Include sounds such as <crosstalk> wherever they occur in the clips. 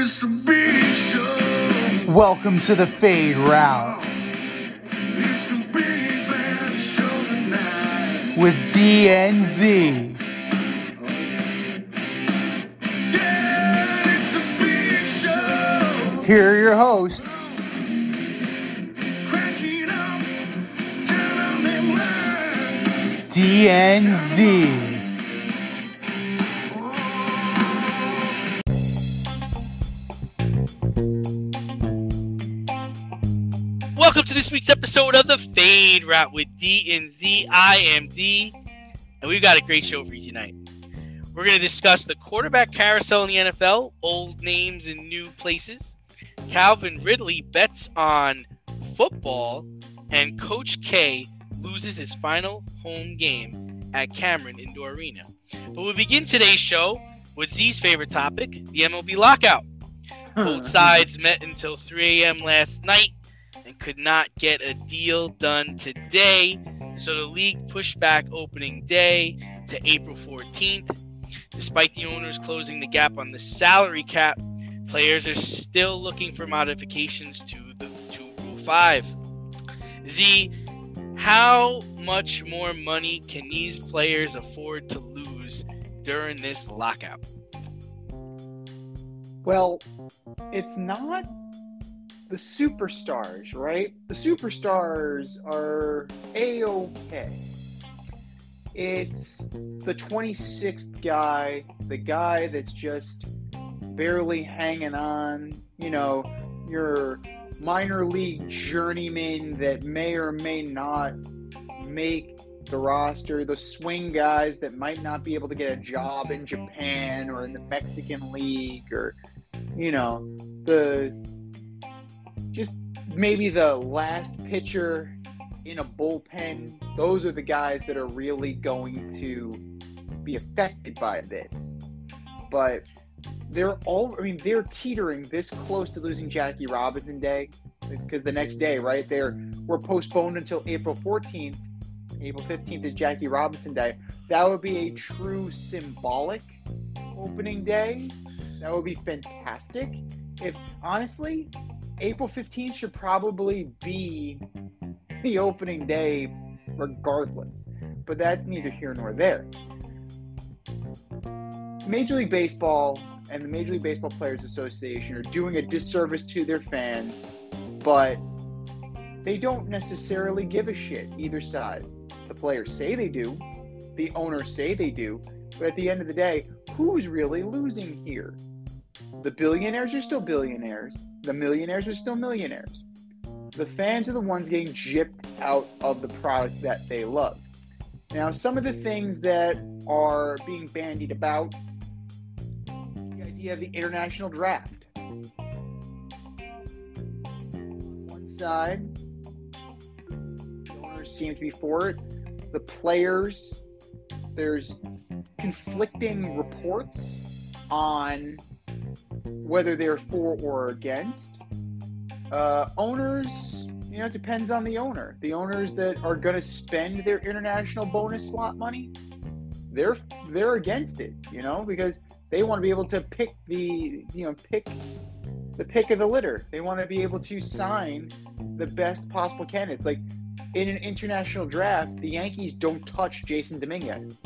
it's a big show. Welcome to the Fade Route It's a big bad show tonight. with DNZ. Yeah, it's a big show. Here are your hosts, Cracking up, telling them lies. DNZ. This week's episode of the Fade Route with D and Z. I am D, and we've got a great show for you tonight. We're going to discuss the quarterback carousel in the NFL, old names in new places. Calvin Ridley bets on football, and Coach K loses his final home game at Cameron Indoor Arena. But we begin today's show with Z's favorite topic, the MLB lockout. Both sides met until 3 a.m. last night and could not get a deal done today, so the league pushed back opening day to April 14th. Despite the owners closing the gap on the salary cap, players are still looking for modifications to the to Rule 5. Z, how much more money can these players afford to lose during this lockout? Well, it's not the superstars, right? The superstars are a okay. It's the 26th guy, the guy that's just barely hanging on, you know, your minor league journeyman that may or may not make the roster, the swing guys that might not be able to get a job in Japan or in the Mexican league or you know, the maybe the last pitcher in a bullpen. Those are the guys that are really going to be affected by this. But they're all, I mean, they're teetering this close to losing Jackie Robinson Day because the next day, right, they're we're postponed until April 14th. April 15th is Jackie Robinson Day. That would be a true symbolic opening day that would be fantastic. If honestly, April 15th should probably be the opening day regardless. But that's neither here nor there. Major League Baseball and the Major League Baseball Players Association are doing a disservice to their fans, but they don't necessarily give a shit either side. The players say they do, the owners say they do, but at the end of the day, who's really losing here? The billionaires are still billionaires. The millionaires are still millionaires. The fans are the ones getting gypped out of the product that they love. Now, some of the things that are being bandied about the idea of the international draft. One side, owners seem to be for it. The players, there's conflicting reports on whether they're for or against. Uh, owners, you know, it depends on the owner. The owners that are going to spend their international bonus slot money, they're they're against it, you know, because they want to be able to pick the, you know, pick the pick of the litter. They want to be able to sign the best possible candidates. Like in an international draft, the Yankees don't touch Jasson Dominguez.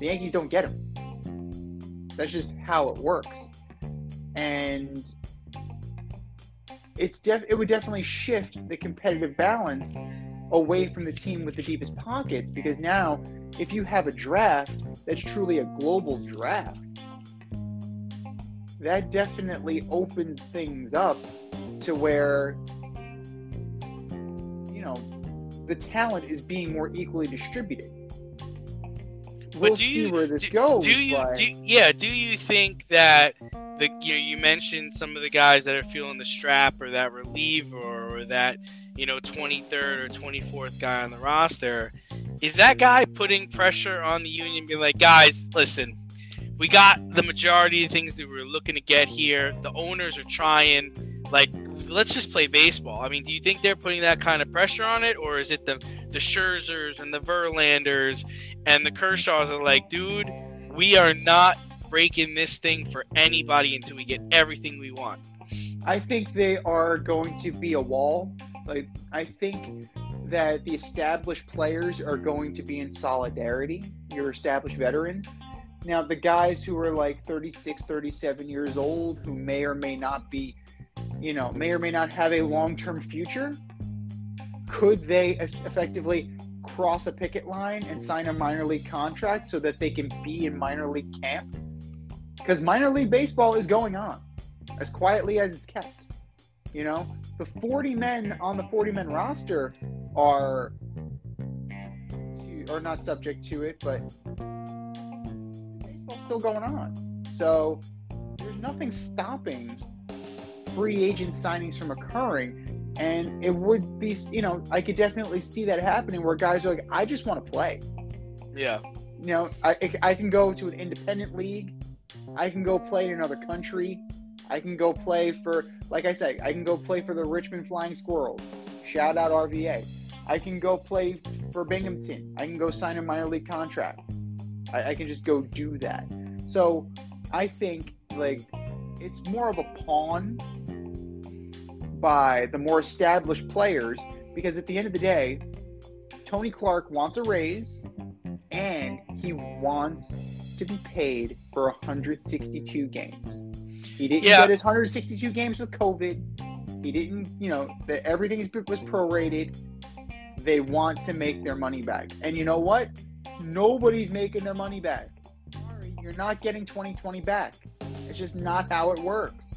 The Yankees don't get him. That's just how it works. And it's def- it would definitely shift the competitive balance away from the team with the deepest pockets because now if you have a draft that's truly a global draft that definitely opens things up to where you know the talent is being more equally distributed we'll do see you- where this do, goes Do you, but do, yeah, do you think that the you know you mentioned some of the guys that are feeling the strap or that reliever or that you know 23rd or 24th guy on the roster is that guy putting pressure on the union being like guys listen we got the majority of things that we are looking to get here. The owners are trying. Like let's just play baseball. I mean do you think they're putting that kind of pressure on it or is it the the Scherzers and the Verlanders and the Kershaws are like dude we are not breaking this thing for anybody until we get everything we want. I think they are going to be a wall. Like I think that the established players are going to be in solidarity, your established veterans. Now the guys who are like 36, 37 years old who may or may not be, you know, may or may not have a long-term future, could they effectively cross a picket line and sign a minor league contract so that they can be in minor league camp? Because minor league baseball is going on as quietly as it's kept. You know, the 40 men on the 40 men roster are are not subject to it, but baseball's still going on. So there's nothing stopping free agent signings from occurring. And it would be, you know, I could definitely see that happening where guys are like, I just want to play. Yeah. You know, I, I can go to an independent league. I can go play in another country. I can go play for, like I said, I can go play for the Richmond Flying Squirrels. Shout out RVA. I can go play for Binghamton. I can go sign a minor league contract. I, I can just go do that. So I think like it's more of a pawn by the more established players because at the end of the day, Tony Clark wants a raise and he wants to be paid for 162 games. He didn't Yeah. get his 162 games with COVID. He didn't, you know, the, everything was prorated. They want to make their money back. And you know what? Nobody's making their money back. Sorry, you're not getting 2020 back. It's just not how it works.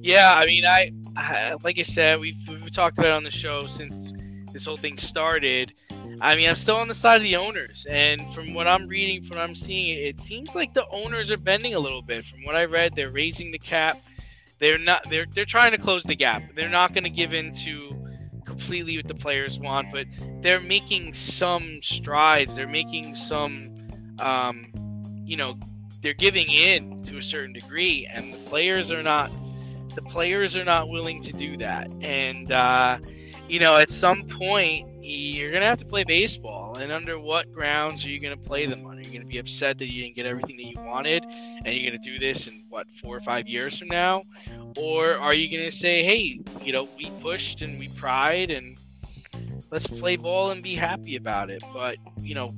Yeah, I mean, I, I like I said, we've, we've talked about it on the show since this whole thing started. I mean, I'm still on the side of the owners, and from what I'm reading, from what I'm seeing, it seems like the owners are bending a little bit. From what I read, they're raising the cap. They're not. They're they're trying to close the gap. They're not going to give in to completely what the players want, but they're making some strides. They're making some, um, you know, they're giving in to a certain degree, and the players are not. The players are not willing to do that, and uh, you know, at some point, you're gonna have to play baseball. And under what grounds are you gonna play them on? Are you gonna be upset that you didn't get everything that you wanted, and you're gonna do this in what four or five years from now, or are you gonna say, hey, you know, we pushed and we pried, and let's play ball and be happy about it? But you know,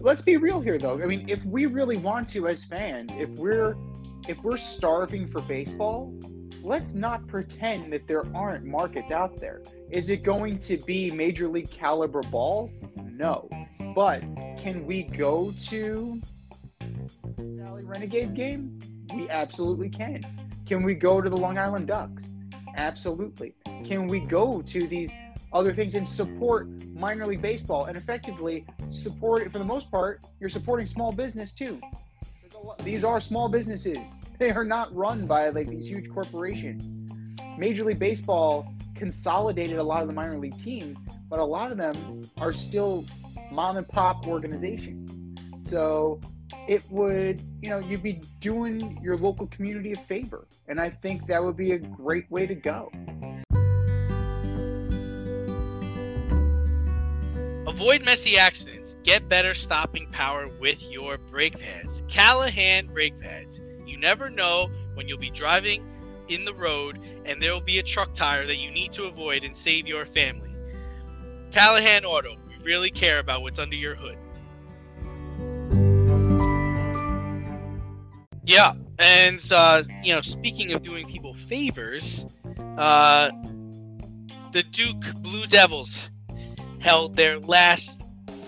Let's be real here, though. I mean, if we really want to, as fans, if we're if we're starving for baseball, let's not pretend that there aren't markets out there. Is it going to be major league caliber ball? No, but can we go to Valley Renegades game? We absolutely can. Can we go to the Long Island Ducks? Absolutely. Can we go to these other things and support minor league baseball. And effectively support for the most part you're supporting small business too. These are small businesses. They are not run by like these huge corporations. Major league baseball consolidated a lot of the minor league teams but a lot of them are still mom and pop organizations. So it would you know you'd be doing your local community a favor and i think that would be a great way to go Avoid messy accidents. Get better stopping power with your brake pads. Callahan brake pads. You never know when you'll be driving in the road and there will be a truck tire that you need to avoid and save your family. Callahan Auto. We really care about what's under your hood. Yeah, and uh, you know, speaking of doing people favors, uh, the Duke Blue Devils held their last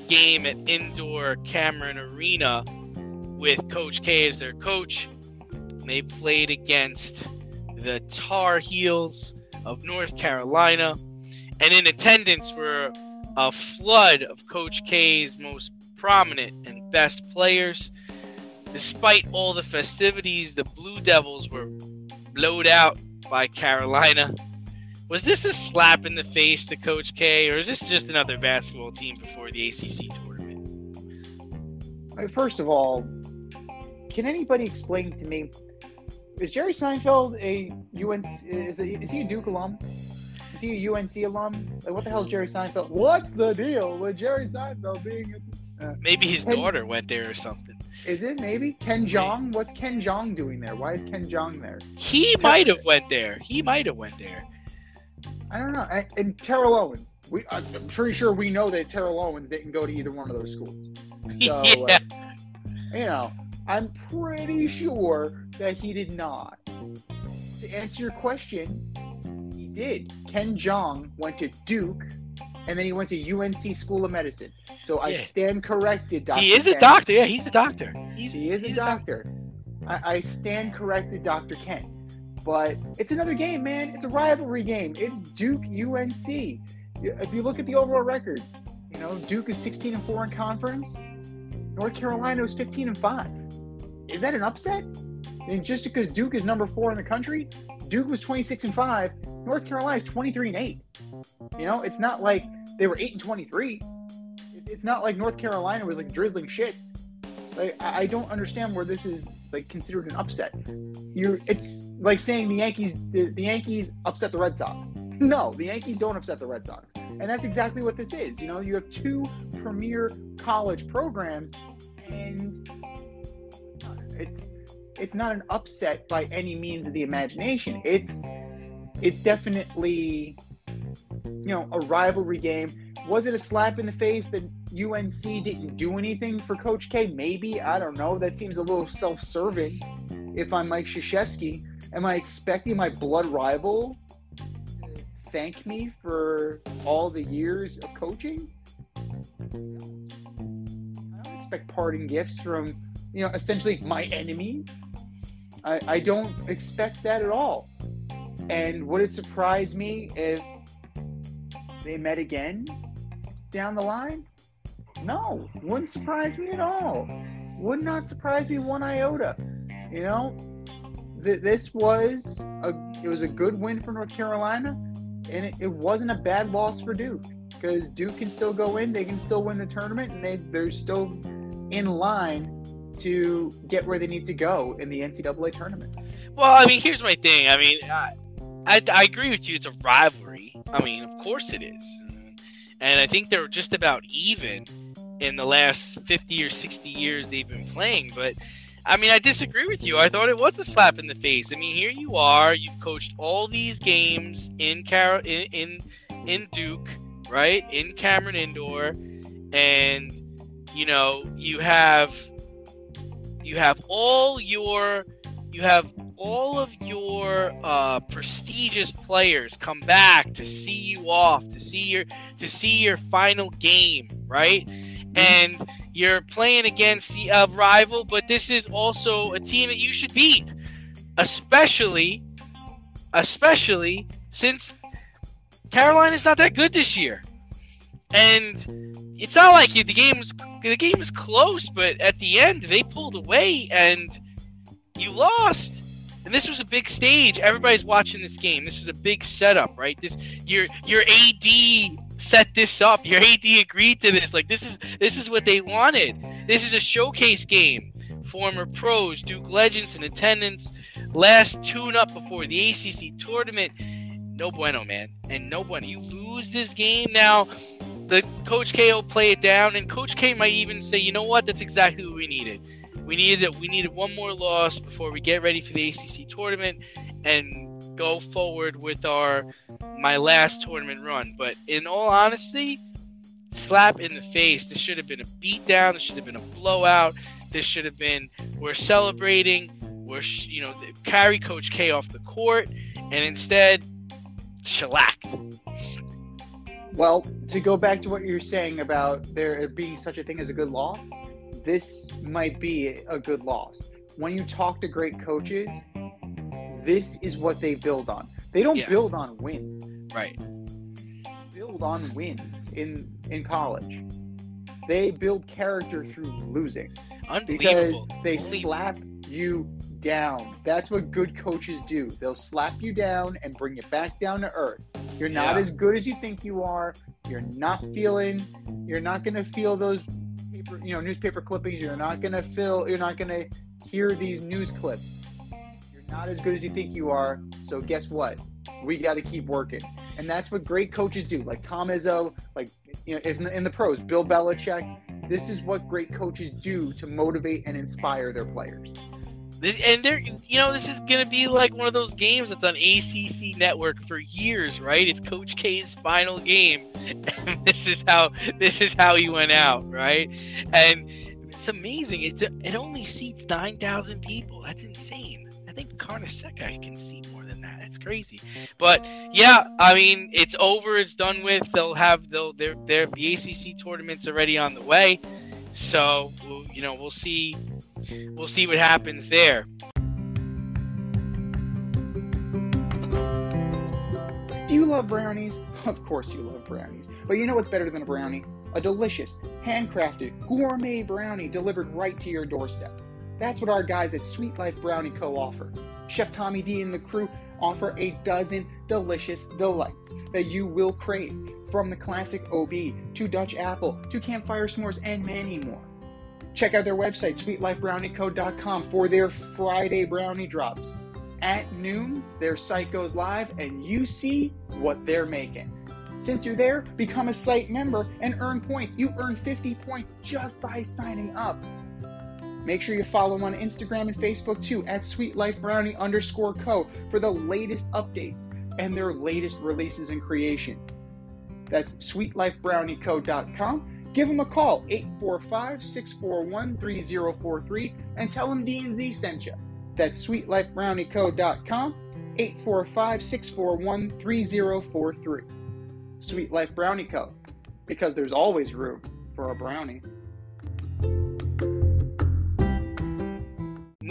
game at indoor Cameron Arena with Coach K as their coach. They played against the Tar Heels of North Carolina, and in attendance were a flood of Coach K's most prominent and best players. Despite all the festivities, the Blue Devils were blowed out by Carolina. Was this a slap in the face to Coach K, or is this just another basketball team before the ACC tournament? Uh, First of all, can anybody explain to me? Is Jerry Seinfeld a UNC? Is, he- is he a Duke alum? Is he a UNC alum? Like, what the hell is Jerry Seinfeld? What's the deal with Jerry Seinfeld being? A, Maybe his And- daughter went there or something. Is it maybe Ken Jeong? What's Ken Jeong doing there? Why is Ken Jeong there? He might have went there. He might have went there. I don't know. And, and Terrell Owens. We, I'm pretty sure we know that Terrell Owens didn't go to either one of those schools. <laughs> So, yeah. uh, you know, I'm pretty sure that he did not. To answer your question, he did. Ken Jeong went to Duke, and then he went to UNC School of Medicine. So I stand corrected, Dr. he is a doctor. Yeah, he's a doctor. He's, He is a he's doctor. I, I stand corrected, Dr. Ken. But it's another game, man. It's a rivalry game. It's Duke UNC. If you look at the overall records, you know, Duke is 16 and 4 in conference. North Carolina is 15 and 5. Is that an upset? And just because Duke is number four in the country, Duke was 26 and 5. North Carolina is 23 and 8. You know, it's not like they were 8 and 23. It's not like North Carolina was like drizzling shits. Like I don't understand where this is like considered an upset. You're it's like saying the Yankees the, the Yankees upset the Red Sox. No, the Yankees don't upset the Red Sox. And that's exactly what this is. You know, you have two premier college programs and it's it's not an upset by any means of the imagination. It's it's definitely you know, a rivalry game. Was it a slap in the face that UNC didn't do anything for Coach K? Maybe. I don't know. That seems a little self serving if I'm Mike Krzyzewski. Am I expecting my blood rival to thank me for all the years of coaching? I don't expect parting gifts from, you know, essentially my enemies. I, I don't expect that at all. And would it surprise me if they met again down the line? No, wouldn't surprise me at all. Would not surprise me one iota. You know, th- this was a it was a good win for North Carolina, and it, it wasn't a bad loss for Duke because Duke can still go in, they can still win the tournament, and they they're still in line to get where they need to go in the NCAA tournament. Well, I mean, here's my thing. I mean, I, I, I agree with you. It's a rivalry. I mean, of course it is. And I think they're just about even in the last 50 or 60 years they've been playing. But, I mean, I disagree with you. I thought it was a slap in the face. I mean, here you are. You've coached all these games in, Car- in, in, in Duke, right? In Cameron Indoor. And, you know, you have you have all your you have all of your uh, prestigious players come back to see you off to see your to see your final game right and you're playing against the uh, rival but this is also a team that you should beat especially especially since carolina's not that good this year and it's not like you, the game was the game was close, but at the end they pulled away and you lost. And this was a big stage. Everybody's watching this game. This was a big setup, right? This your your AD set this up. Your AD agreed to this. Like this is this is what they wanted. This is a showcase game. Former pros, Duke legends in attendance. Last tune up before the ACC tournament. No bueno, man. And no bueno. You lose this game now the Coach K will play it down, and Coach K might even say, "You know what? That's exactly what we needed. We needed we needed one more loss before we get ready for the ACC tournament and go forward with our my last tournament run." But in all honesty, slap in the face. This should have been a beatdown. This should have been a blowout. This should have been we're celebrating. We're you know carry Coach K off the court, and instead shellacked. Well, to go back to what you're saying about there being such a thing as a good loss, this might be a good loss. When you talk to great coaches, this is what they build on. They don't Yeah. build on wins. Right. They build on wins in in college. They build character through losing because they slap you down. That's what good coaches do. They'll slap you down and bring you back down to earth. You're not Yeah. as good as you think you are. You're not feeling. You're not going to feel those, paper, you know, newspaper clippings. You're not going to feel. You're not going to hear these news clips. Not as good as you think you are. So guess what? We got to keep working, and that's what great coaches do. Like Tom Izzo, like you know, in the, in the pros, Bill Belichick. This is what great coaches do to motivate and inspire their players. And they're, you know, this is gonna be like one of those games that's on ACC Network for years, right? It's Coach K's final game, and <laughs> this is how this is how he went out, right? And it's amazing. It's it only seats nine thousand people. That's insane. Think Carnesecca can see more than that. That's crazy. But yeah, I mean, it's over. It's done with. They'll have they'll they're, they're the ACC tournament's already on the way. So we'll, you know we'll see we'll see what happens there. Do you love brownies? <laughs> Of course you love brownies. But you know what's better than a brownie? A delicious, handcrafted, gourmet brownie delivered right to your doorstep. That's what our guys at Sweet Life Brownie Co. offer. Chef Tommy D and the crew offer a dozen delicious delights that you will crave, from the classic OB to Dutch apple to campfire s'mores and many more. Check out their website, sweetlifebrownieco.com, for their Friday brownie drops. At noon, their site goes live and you see what they're making. Since you're there, become a site member and earn points. You earn 50 points just by signing up. Make sure you follow on Instagram and Facebook too at Sweet Life Brownie underscore co for the latest updates and their latest releases and creations. That's sweetlifebrownieco.com. Give them a call, 845-641-3043, and tell them D&Z sent you. That's sweetlifebrownieco.com, 845-641-3043. Sweet Life Brownie Co. Because there's always room for a brownie.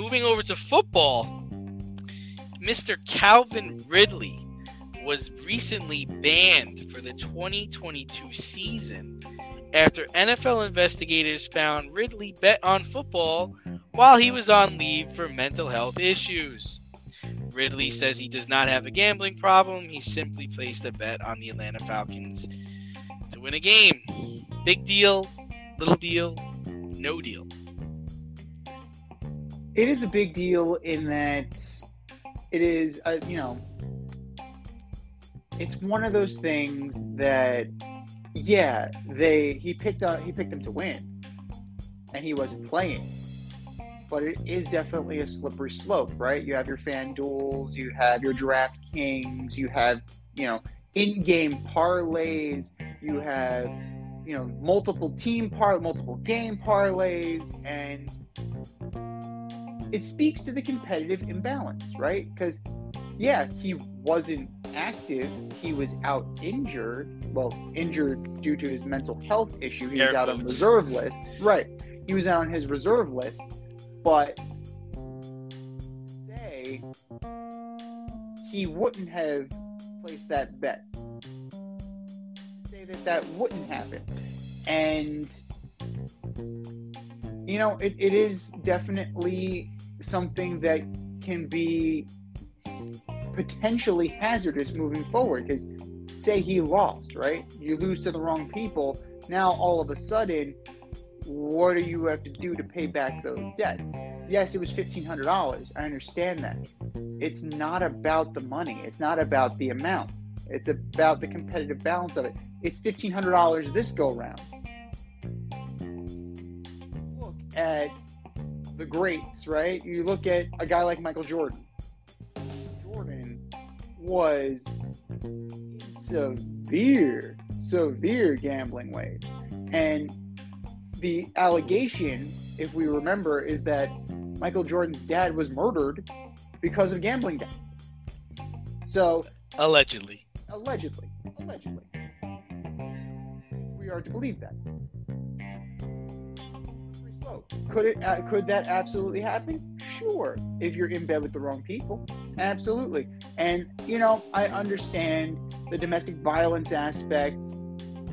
Moving over to football, Mr. Calvin Ridley was recently banned for the 2022 season after NFL investigators found Ridley bet on football while he was on leave for mental health issues. Ridley says he does not have a gambling problem. He simply placed a bet on the Atlanta Falcons to win a game. Big deal, little deal, no deal. It is a big deal in that it is, uh, you know, it's one of those things that, yeah, they he picked up he picked them to win, and he wasn't playing. But it is definitely a slippery slope, right? You have your FanDuels, you have your draft kings, you have you know in-game parlays, you have you know multiple team par multiple game parlays, and it speaks to the competitive imbalance, right? Because, yeah, he wasn't active. He was out injured. Well, injured due to his mental health issue. He was out on reserve list. Right. He was out on his reserve list. But say he wouldn't have placed that bet. Say that that wouldn't happen. And you know, it, it is definitely something that can be potentially hazardous moving forward because say he lost right? You lose to the wrong people. Now all of a sudden what do you have to do to pay back those debts? Yes it was $1500 i understand that. It's not about the money. It's not about the amount. It's about the competitive balance of it. It's $1500 this go round look at the greats, right? You look at a guy like Michael Jordan. Jordan was severe, severe gambling ways. And the allegation, if we remember, is that Michael Jordan's dad was murdered because of gambling debts. So, Allegedly. allegedly, allegedly, we are to believe that. Slope. Could it? Uh, could that absolutely happen? Sure. If you're in bed with the wrong people, absolutely. And you know, I understand the domestic violence aspect.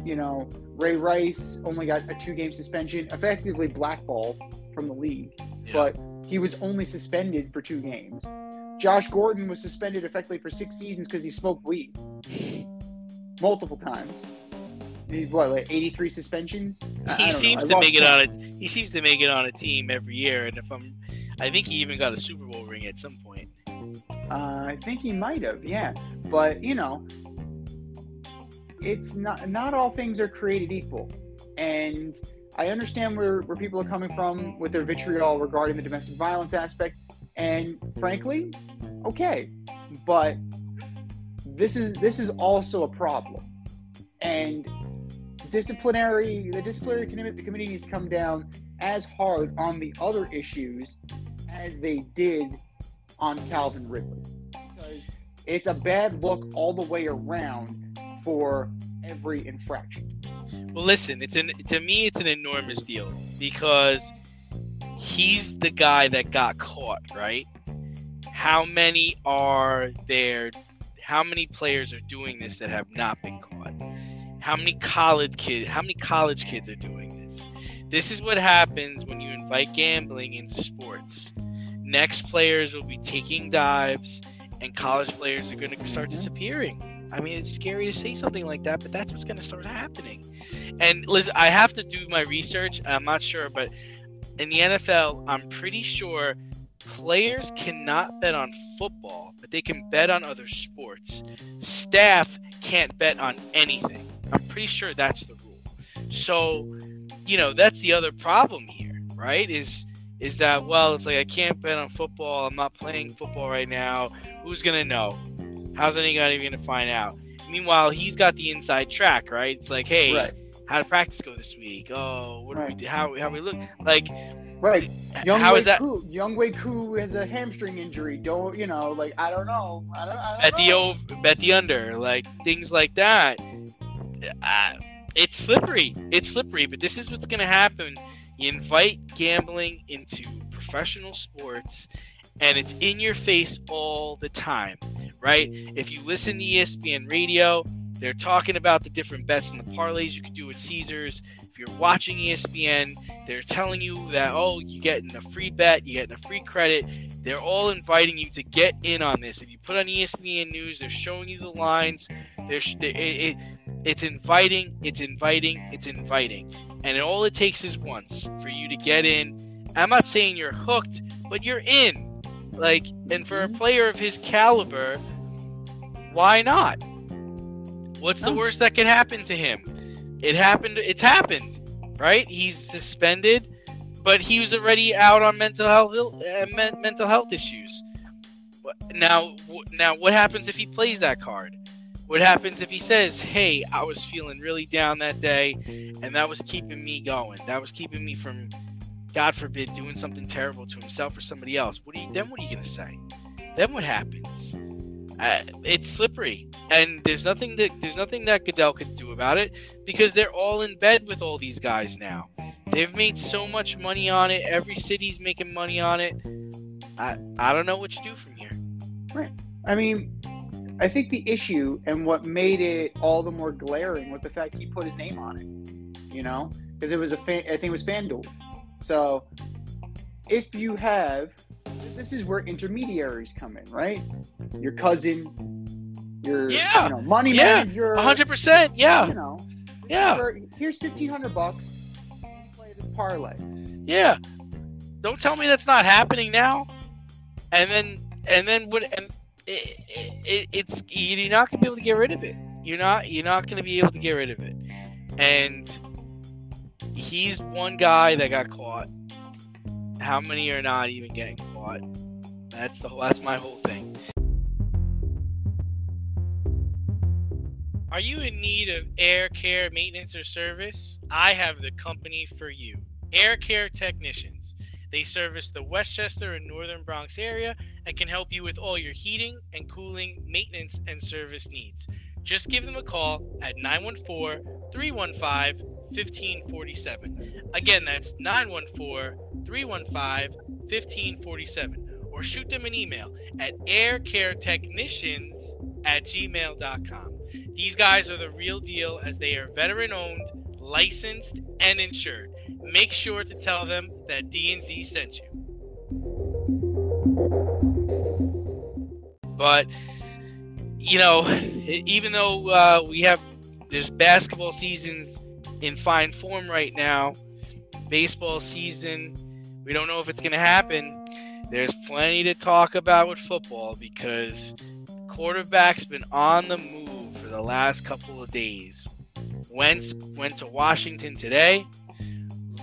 You know, Ray Rice only got a two-game suspension, effectively blackballed from the league, Yeah. but he was only suspended for two games. Josh Gordon was suspended effectively for six seasons because he smoked weed multiple times. He's what, like 83 suspensions? I- I he don't seems to make it on a he seems to make it on a team every year and if i'm i think he even got a super bowl ring at some point. Uh, I think he might have, yeah. But you know, it's not not all things are created equal, and I understand where, where people are coming from with their vitriol regarding the domestic violence aspect, and frankly, okay, but this is this is also a problem, and disciplinary the disciplinary committee, needs to come down as hard on the other issues as they did on Calvin Ridley, because it's a bad look all the way around for every infraction. Well, listen, it's an to me it's an enormous deal because he's the guy that got caught, right? How many are there? How many players are doing this that have not been caught? How many college kids? How many college kids are doing this? This is what happens when you invite gambling into sports. Next players will be taking dives, and college players are going to start disappearing. I mean, it's scary to say something like that, but that's what's going to start happening. And Liz, I have to do my research. I'm not sure, but in the NFL, I'm pretty sure players cannot bet on football, but they can bet on other sports. Staff can't bet on anything. I'm pretty sure that's the rule. So, you know, that's the other problem here, right? Is is that well, it's like I can't bet on football. I'm not playing football right now. Who's gonna know? How's anybody gonna find out? Meanwhile, he's got the inside track, right? It's like, hey, Right. how did practice go this week? Oh, what do we do? How how we look? Like, Right. Young how Wei is that? Koo, Younghoe Koo has a hamstring injury. Don't you know? Like I don't know. I don't. I don't bet the know. over, bet the under, like things like that. Uh, it's slippery. It's slippery, but this is what's going to happen. You invite gambling into professional sports, and it's in your face all the time, right? If you listen to ESPN radio, they're talking about the different bets and the parlays you can do at Caesars. If you're watching ESPN, they're telling you that oh, you're getting a free bet, you're getting a free credit. They're all inviting you to get in on this. If you put on ESPN News, they're showing you the lines. They're it, it, it's inviting, it's inviting, it's inviting, and all it takes is once for you to get in. I'm not saying you're hooked, but you're in. Like, and for a player of his caliber, why not? What's the worst that can happen to him? It happened. It's happened, right? He's suspended, but he was already out on mental health uh, men- mental health issues. Now, w- now, what happens if he plays that card? What happens if he says, "Hey, I was feeling really down that day, and that was keeping me going. That was keeping me from, God forbid, doing something terrible to himself or somebody else." What you? Then what are you gonna say? Then what happens? Uh, it's slippery, and there's nothing that there's nothing that Goodell could do about it because they're all in bed with all these guys now. They've made so much money on it. Every city's making money on it. I I don't know what you do from here. Right. I mean, I think the issue and what made it all the more glaring was the fact he put his name on it. You know, because it was a fan, I think it was FanDuel. So if you have, this is where intermediaries come in, right? Your cousin, your Yeah. you know money Yeah. manager, A hundred percent, yeah, You know, yeah, for- here's fifteen hundred bucks. Play this parlay. yeah. Don't tell me that's not happening now. And then and then what? And it, it, it's you're not gonna be able to get rid of it. You're not you're not gonna be able to get rid of it. And he's one guy that got caught. How many are not even getting caught? That's the that's my whole thing. Are you in need of air care maintenance or service? I have the company for you. Air Care Technicians. They service the Westchester and Northern Bronx area and can help you with all your heating and cooling, maintenance, and service needs. Just give them a call at 914 315 1547. Again, that's 914 315 1547. Or shoot them an email at aircaretechnicians at gmail.com. These guys are the real deal as they are veteran owned, licensed, and insured. Make sure to tell them that D&Z sent you. But you know, even though uh, we have there's basketball seasons in fine form right now, baseball season, we don't know if it's going to happen. There's plenty to talk about with football because quarterback's been on the move for the last couple of days. Wentz went to Washington today.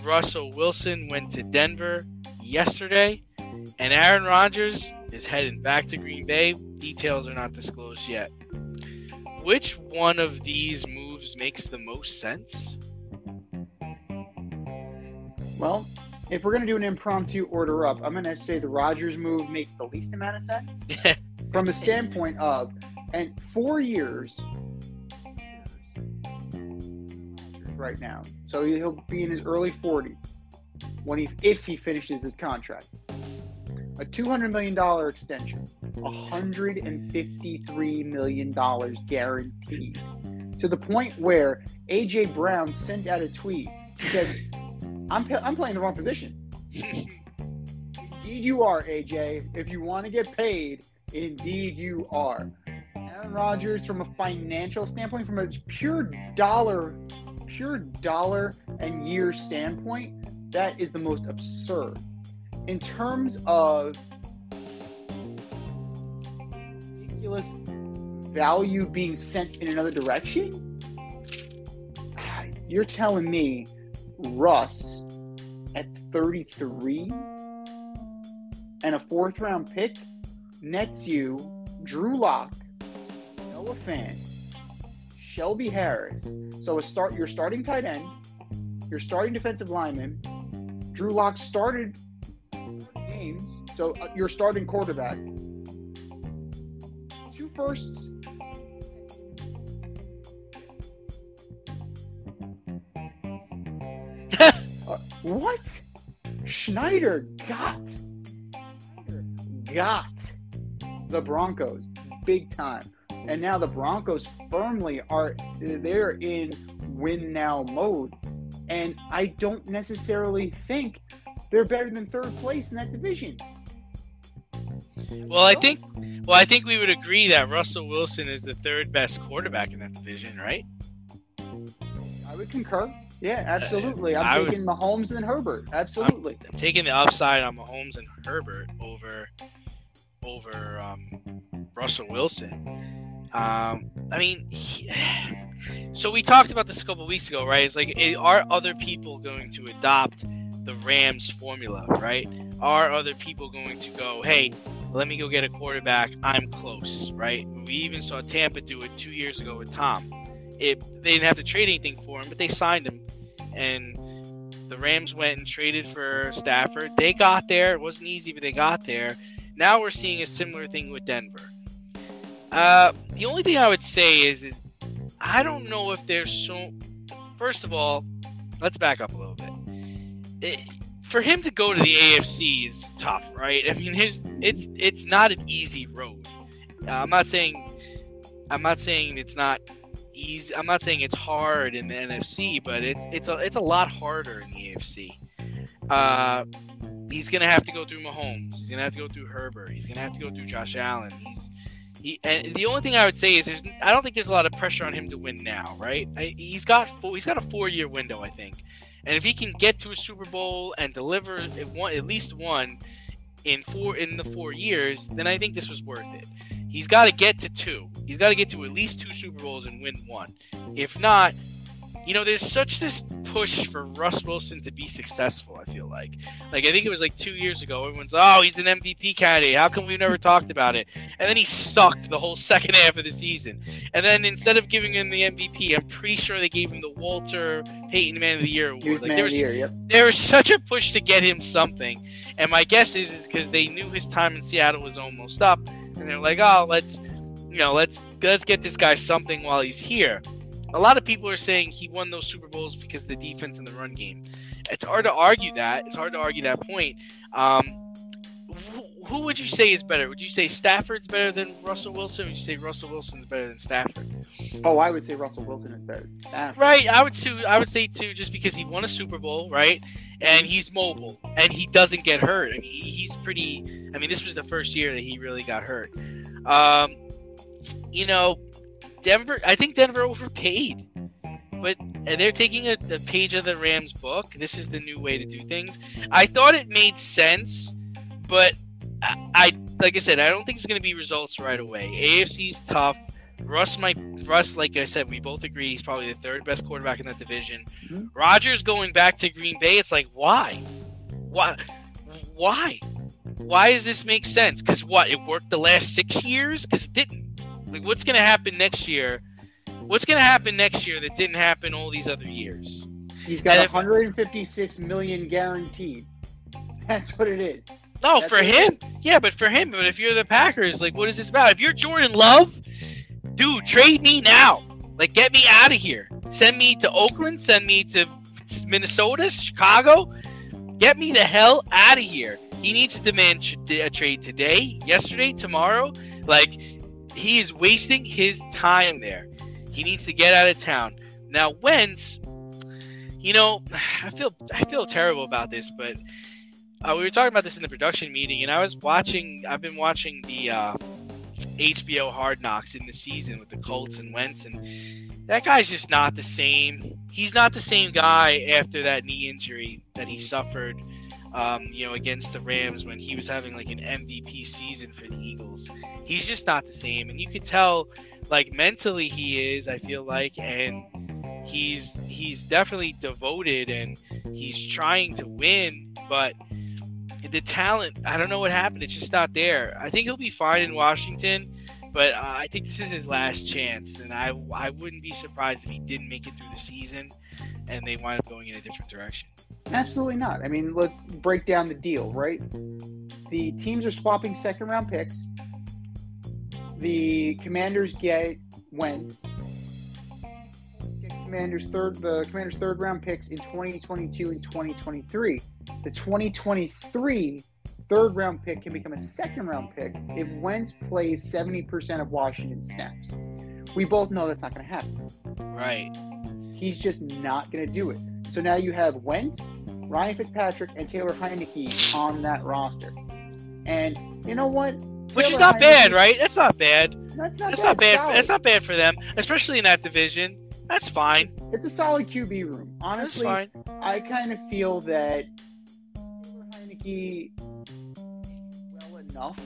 Russell Wilson went to Denver yesterday, and Aaron Rodgers is heading back to Green Bay. Details are not disclosed yet. Which one of these moves makes the most sense? Well, if we're gonna do an impromptu order up, I'm gonna say the Rodgers move makes the least amount of sense <laughs> from a standpoint of, and four years right now. So he'll be in his early 40s when he, if he finishes his contract. A $200 million extension, $153 million guaranteed. To the point where AJ Brown sent out a tweet. He said, I'm, I'm playing the wrong position. Indeed, you are, AJ. If you want to get paid, indeed you are. Aaron Rodgers, from a financial standpoint, from a pure dollar, pure dollar and year standpoint, that is the most absurd. In terms of ridiculous value being sent in another direction, you're telling me Russ at 33 and a fourth round pick nets you Drew Lock, Noah Fant, Shelby Harris. So a start your starting tight end, your starting defensive lineman. Drew Lock started games, so uh, your starting quarterback. Two firsts. <laughs> Uh, what? Schneider got got the Broncos big time. And now the Broncos firmly are they're in win now mode. And I don't necessarily think they're better than third place in that division. Well, I think well, I think we would agree that Russell Wilson is the third best quarterback in that division, right? I would concur. Yeah, absolutely. I'm I would- taking Mahomes and Herbert. Absolutely. I'm taking the upside on Mahomes and Herbert over over um, Russell Wilson. Um, I mean, he- <sighs> so we talked about this a couple weeks ago, right? It's like, eh, are other people going to adopt the Rams formula, right? Are other people going to go, hey, let me go get a quarterback? I'm close, right? We even saw Tampa do it two years ago with Tom. It they didn't have to trade anything for him, but they signed him, and the Rams went and traded for Stafford. They got there. It wasn't easy, but they got there. Now we're seeing a similar thing with Denver. Uh, the only thing I would say is, is I don't know if there's so. First of all, let's back up a little bit. It, for him to go to the AFC is tough, right? <laughs> I mean, it's it's not an easy road. Uh, I'm not saying I'm not saying it's not easy. I'm not saying it's hard in the NFC, but it's it's a it's a lot harder in the AFC. Uh, he's gonna have to go through Mahomes. He's gonna have to go through Herbert. He's gonna have to go through Josh Allen. He's he, and the only thing I would say is there's I don't think there's a lot of pressure on him to win now, right? I, he's got four, he's got a four year window, I think, and if he can get to a Super Bowl and deliver one, at least one in four in the four years, then I think this was worth it. He's got to get to two. He's got to get to at least two Super Bowls and win one. If not, you know, there's such this push for Russ Wilson to be successful. I feel like, like I think it was like two years ago. Everyone's, oh, he's an MVP candidate. How come we've never talked about it? And then he sucked the whole <laughs> second half of the season. And then instead of giving him the MVP, I'm pretty sure they gave him the Walter Payton Man of the Year award. Like, man there of the was year. Yep. there was such a push to get him something, and my guess is is because they knew his time in Seattle was almost up, and they're like, oh, let's, you know, let's let's get this guy something while he's here. A lot of people are saying he won those Super Bowls because of the defense and the run game. It's hard to argue that. It's hard to argue that point. Um, who, who would you say is better? Would you say Stafford's better than Russell Wilson? Or would you say Russell Wilson's better than Stafford? Oh, I would say Russell Wilson is better than Stafford. Right, I would too. I would say too, just because he won a Super Bowl, right? And he's mobile, and he doesn't get hurt. I mean, he's pretty. I mean, this was the first year that he really got hurt. Um, you know, Denver. I think Denver overpaid, but and they're taking a, a page of the Rams book. This is the new way to do things. I thought it made sense, but I, I like I said, I don't think it's going to be results right away. AFC's tough. Russ might Russ, like I said, we both agree he's probably the third best quarterback in that division. Mhm. Rodgers going back to Green Bay, it's like why, why, why, why does this make sense? Because what it worked the last six years? Because it didn't. Like what's gonna happen next year? What's gonna happen next year that didn't happen all these other years? He's got And if- 156 million guaranteed. <laughs> That's what it is. No, That's for him, yeah, but for him, but if you're the Packers, like, what is this about? If you're Jordan Love, dude, trade me now. Like, get me out of here. Send me to Oakland. Send me to Minnesota, Chicago. Get me the hell out of here. He needs to demand a trade today, yesterday, tomorrow. Like, he is wasting his time there. He needs to get out of town. Now, Wentz, you know, <sighs> I feel I feel terrible about this, but uh, we were talking about this in the production meeting, and I was watching. I've been watching the uh, HBO Hard Knocks in the season with the Colts and Wentz, and that guy's just not the same. He's not the same guy after that knee injury that he suffered. Um, you know, against the Rams when he was having like an MVP season for the Eagles. He's just not the same, and you could tell, like mentally, he is. I feel like, and he's he's definitely devoted and he's trying to win, but the talent, I don't know what happened. It's just not there. I think he'll be fine in Washington, but uh, I think this is his last chance, and I I wouldn't be surprised if he didn't make it through the season, and they wind up going in a different direction. Absolutely not. I mean, let's break down the deal, right? The teams are swapping second round picks. The Commanders get Wentz. Get Commanders third the Commanders third round picks in 2022 and 2023. The 2023 third round pick can become a second round pick if Wentz plays 70% of Washington snaps. We both know that's not going to happen. Right. He's just not going to do it. So now you have Wentz, Ryan Fitzpatrick, and Taylor Heinicke on that roster. And you know what? Which is not bad, right? That's not bad. That's not That's bad. not bad. Solid. That's not bad for them, especially in that division. That's fine. It's, it's a solid QB room. Honestly, fine. I kind of feel that Taylor Heinicke well enough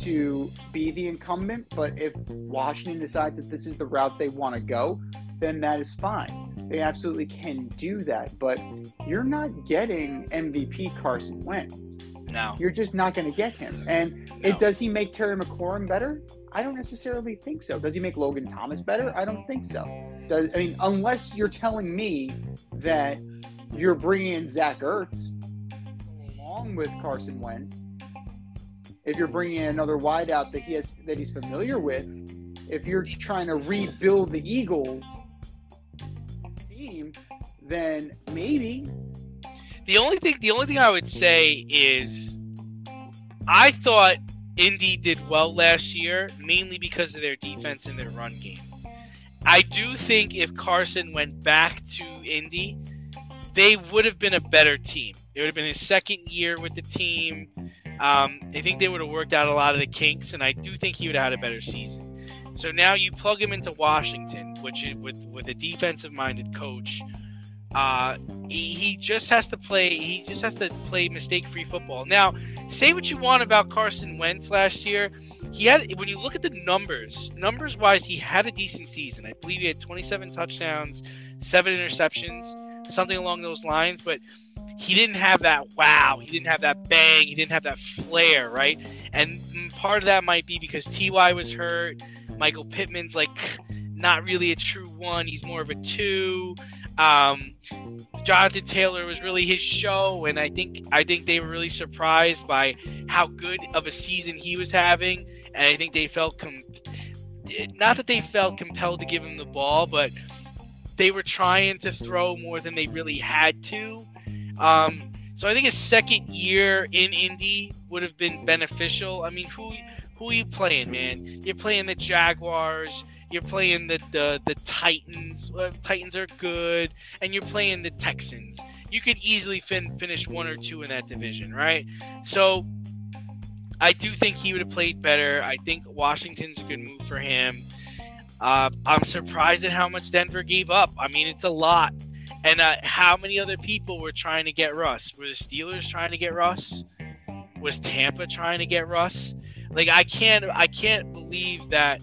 to be the incumbent, but if Washington decides that this is the route they want to go, then that is fine. They absolutely can do that, but you're not getting MVP Carson Wentz. No. You're just not going to get him. Mm-hmm. And No. it does he make Terry McLaurin better? I don't necessarily think so. Does he make Logan Thomas better? I don't think so. Does I mean unless you're telling me that you're bringing in Zach Ertz along with Carson Wentz, if you're bringing in another wideout that he has that he's familiar with, if you're trying to rebuild the Eagles team, then maybe The only thing, the only thing I would say is, I thought Indy did well last year, mainly because of their defense and their run game. I do think if Carson went back to Indy, they would have been a better team. It would have been his second year with the team. Um, I think they would have worked out a lot of the kinks, and I do think he would have had a better season. So now you plug him into Washington, which is with with a defensive-minded coach. Uh, he, he just has to play. He just has to play mistake-free football. Now, say what you want about Carson Wentz last year. He had when you look at the numbers, numbers wise, he had a decent season. I believe he had 27 touchdowns, seven interceptions, something along those lines. But he didn't have that wow. He didn't have that bang. He didn't have that flair, right? And part of that might be because Ty was hurt. Michael Pittman's like not really a true one. He's more of a two. Um, Jonathan Taylor was really his show, and I think I think they were really surprised by how good of a season he was having, and I think they felt com- not that they felt compelled to give him the ball, but they were trying to throw more than they really had to. Um, so I think his second year in Indy would have been beneficial. I mean, who who are you playing, man? You're playing the Jaguars. You're playing the the, the Titans. Well, Titans are good, and you're playing the Texans. You could easily fin- finish one or two in that division, right? So I do think he would have played better. I think Washington's a good move for him. Uh, I'm surprised at how much Denver gave up. I mean, it's a lot. And uh, how many other people were trying to get Russ? Were the Steelers trying to get Russ? Was Tampa trying to get Russ? Like I can't I can't believe that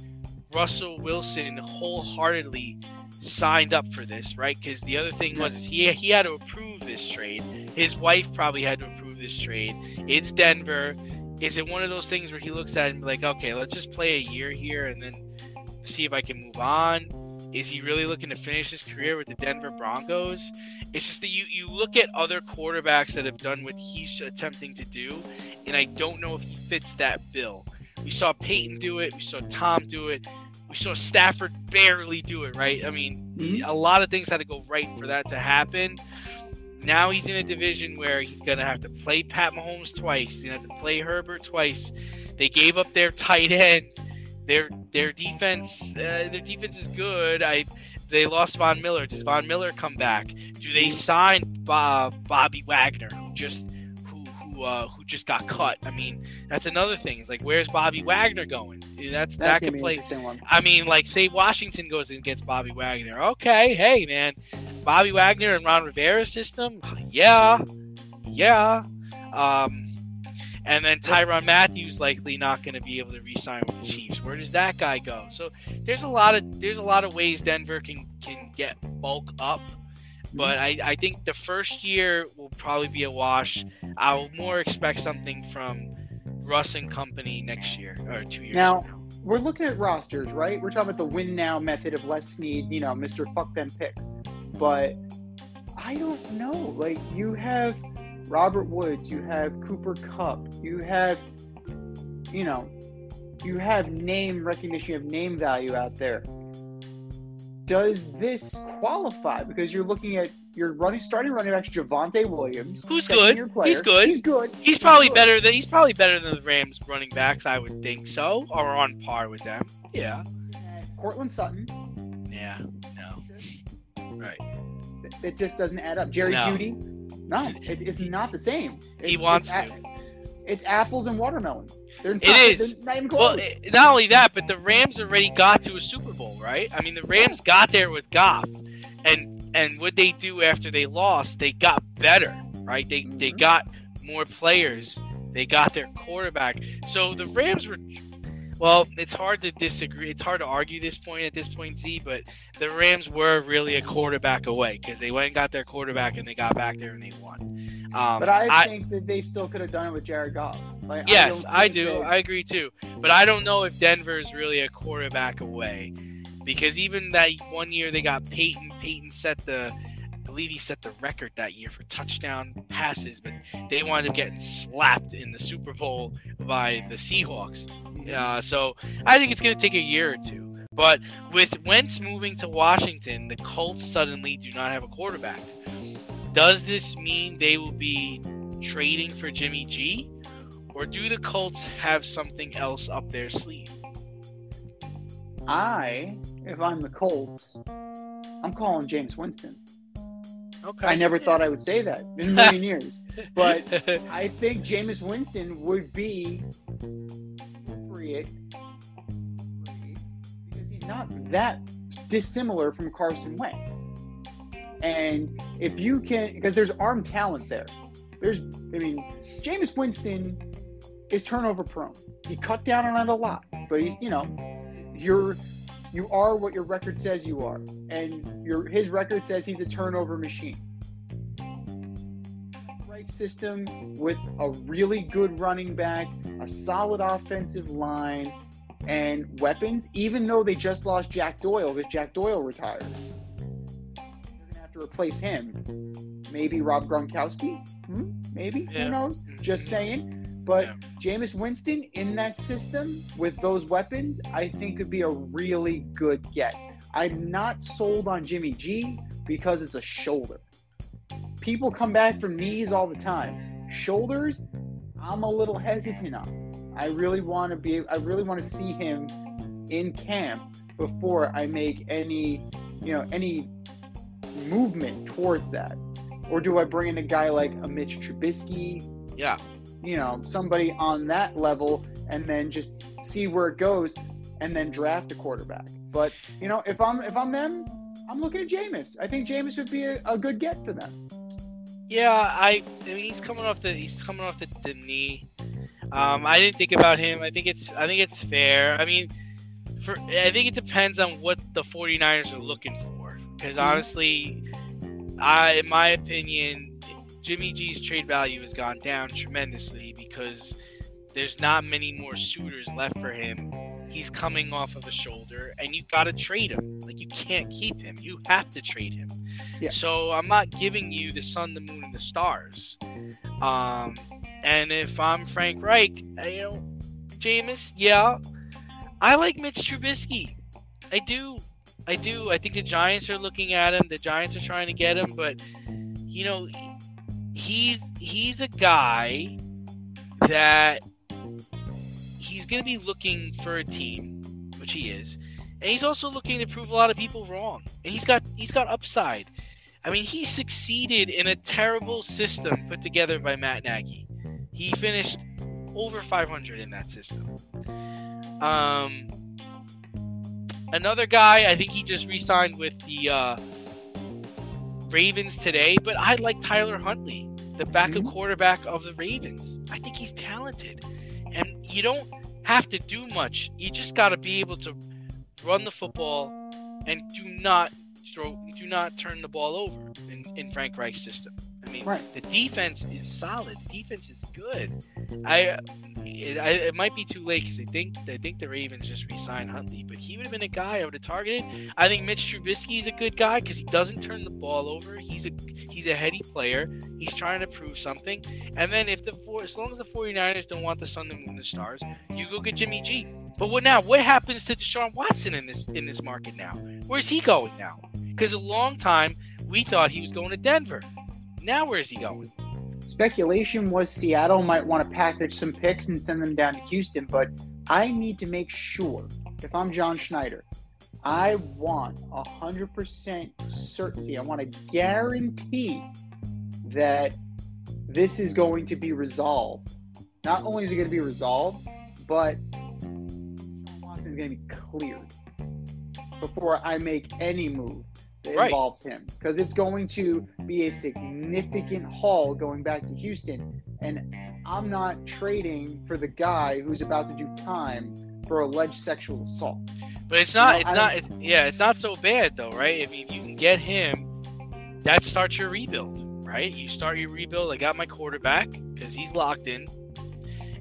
Russell Wilson wholeheartedly signed up for this, right? Because the other thing was he he had to approve this trade. His wife probably had to approve this trade. It's Denver. Is it one of those things where he looks at it and be like, okay, let's just play a year here and then see if I can move on? Is he really looking to finish his career with the Denver Broncos? It's just that you, you look at other quarterbacks that have done what he's attempting to do, and I don't know if he fits that bill. We saw Peyton do it. We saw Tom do it. We saw Stafford barely do it, right? I mean, Mhm. a lot of things had to go right for that to happen. Now he's in a division where he's going to have to play Pat Mahomes twice. He's going to have to play Herbert twice. They gave up their tight end. Their their defense uh, their defense is good. I they lost Von Miller. Does Von Miller come back? Do they sign Bob, Bobby Wagner, who just who who uh, who just got cut? I mean, that's another thing. It's like, where's Bobby Wagner going? That's, That's that could play. I mean, like, say Washington goes and gets Bobby Wagner. Okay, hey man, Bobby Wagner and Ron Rivera system. Yeah, yeah. Um, and then Tyrann Mathieu likely not going to be able to re-sign with the Chiefs. Where does that guy go? So there's a lot of there's a lot of ways Denver can can get bulk up. But I, I think the first year will probably be a wash. I'll more expect something from Russ and company next year or two years. Now-. We're looking at rosters, right? We're talking about the win now method of Les Snead, you know, Mr. Fuck them picks. But I don't know. Like you have Robert Woods, you have Cooper Kupp, you have you know, you have name recognition, you have name value out there. Does this qualify? Because you're looking at your running starting running backs Javonte Williams. Who's good. He's good. He's good. He's probably good. better than he's probably better than the Rams running backs. I would think so, or on par with them. Yeah, Courtland Sutton. yeah, no, right. It- It just doesn't add up. Jerry No. Jeudy, no, <laughs> it, it's not the same. It's, He wants it's, to. it's apples and watermelons. They're not, It is. Not even close. Well, it, not only that, but the Rams already got to a Super Bowl, right? I mean, the Rams got there with Goff, and and what they do after they lost, they got better, right? They they Mhm. got more players. They got their quarterback. So the Rams were. Well, it's hard to disagree. It's hard to argue this point at this point, Z. But the Rams were really a quarterback away because they went and got their quarterback and they got back there and they won. Um, but I, think that they still could have done it with Jared Goff. Like, Yes, don't I, do. that- I agree too. But I don't know if Denver is really a quarterback away, because even that one year they got Peyton. Peyton set the, I believe he set the record that year for touchdown passes, but they wound up getting slapped in the Super Bowl by the Seahawks. Uh, so I think it's going to take a year or two. But with Wentz moving to Washington, the Colts suddenly do not have a quarterback. Does this mean they will be trading for Jimmy G? Or do the Colts have something else up their sleeve? I, if I'm the Colts, I'm calling Jameis Winston. Okay. I never thought I would say that in a million years. But <laughs> I think Jameis Winston would be appropriate because he's not that dissimilar from Carson Wentz. And if you can, because there's arm talent there. There's, I mean, Jameis Winston is turnover prone. He cut down on it a lot, but he's, you know, you're, you are what your record says you are, and your his record says he's a turnover machine right system with a really good running back, a solid offensive line, and weapons, even though they just lost Jack Doyle because Jack Doyle retired. They're going to have to replace him. Maybe Rob Gronkowski? Hmm? Maybe? Yeah. Who knows? Just saying. But Yeah. Jameis Winston in that system with those weapons, I think could be a really good get. I'm not sold on Jimmy G because it's a shoulder. People come back from knees all the time. Shoulders, I'm a little hesitant on. I really want to be I really want to see him in camp before I make any, you know, any movement towards that. Or do I bring in a guy like a Mitch Trubisky, yeah. You know, somebody on that level and then just see where it goes and then draft a quarterback. But, you know, if I'm if I'm them, I'm looking at Jameis. I think Jameis would be a, a good get for them. Yeah, I, I mean he's coming off the he's coming off the, the knee. Um, I didn't think about him. I think it's I think it's fair. I mean, for I think it depends on what the 49ers are looking for. Because honestly, I in my opinion, Jimmy G's trade value has gone down tremendously because there's not many more suitors left for him. He's coming off of a shoulder, and you've got to trade him. Like you can't keep him. You have to trade him. Yeah. So I'm not giving you the sun, the moon, and the stars. Um, and if I'm Frank Reich, I- you know, Jameis, yeah, I like Mitch Trubisky. I do. I do. I think the Giants are looking at him. The Giants are trying to get him, but you know, he's he's a guy that he's going to be looking for a team, which he is, and he's also looking to prove a lot of people wrong. And he's got he's got upside. I mean, he succeeded in a terrible system put together by Matt Nagy. He finished over 500 in that system. Um, another guy, I think he just re-signed with the uh, Ravens today, but I like Tyler Huntley, the backup mm-hmm. quarterback of the Ravens. I think he's talented, and you don't have to do much. You just got to be able to run the football and do not throw, do not turn the ball over in, in Frank Reich's system. I mean, Right. the defense is solid. Defense is good. I, it, I, it might be too late because I think I think the Ravens just re-signed Huntley, but he would have been a guy I would have targeted. I think Mitch Trubisky is a good guy because he doesn't turn the ball over. He's a he's a heady player. He's trying to prove something. And then if the four, as long as the 49ers don't want the sun, the moon, the stars, you go get Jimmy G. But what now? What happens to Deshaun Watson in this in this market now? Where's he going now? Because a long time we thought he was going to Denver. Now where's he going? Speculation was Seattle might want to package some picks and send them down to Houston, but I need to make sure, if I'm John Schneider, I want 100% certainty. I want to guarantee that this is going to be resolved. Not only is it going to be resolved, but Watson is going to be cleared before I make any move that Right. involves him because it's going to be a significant haul going back to Houston. And I'm not trading for the guy who's about to do time for alleged sexual assault. But it's not. No, it's I not. It's, yeah, it's not so bad though, right? I mean, you can get him. That starts your rebuild, right? You start your rebuild. I got my quarterback because he's locked in,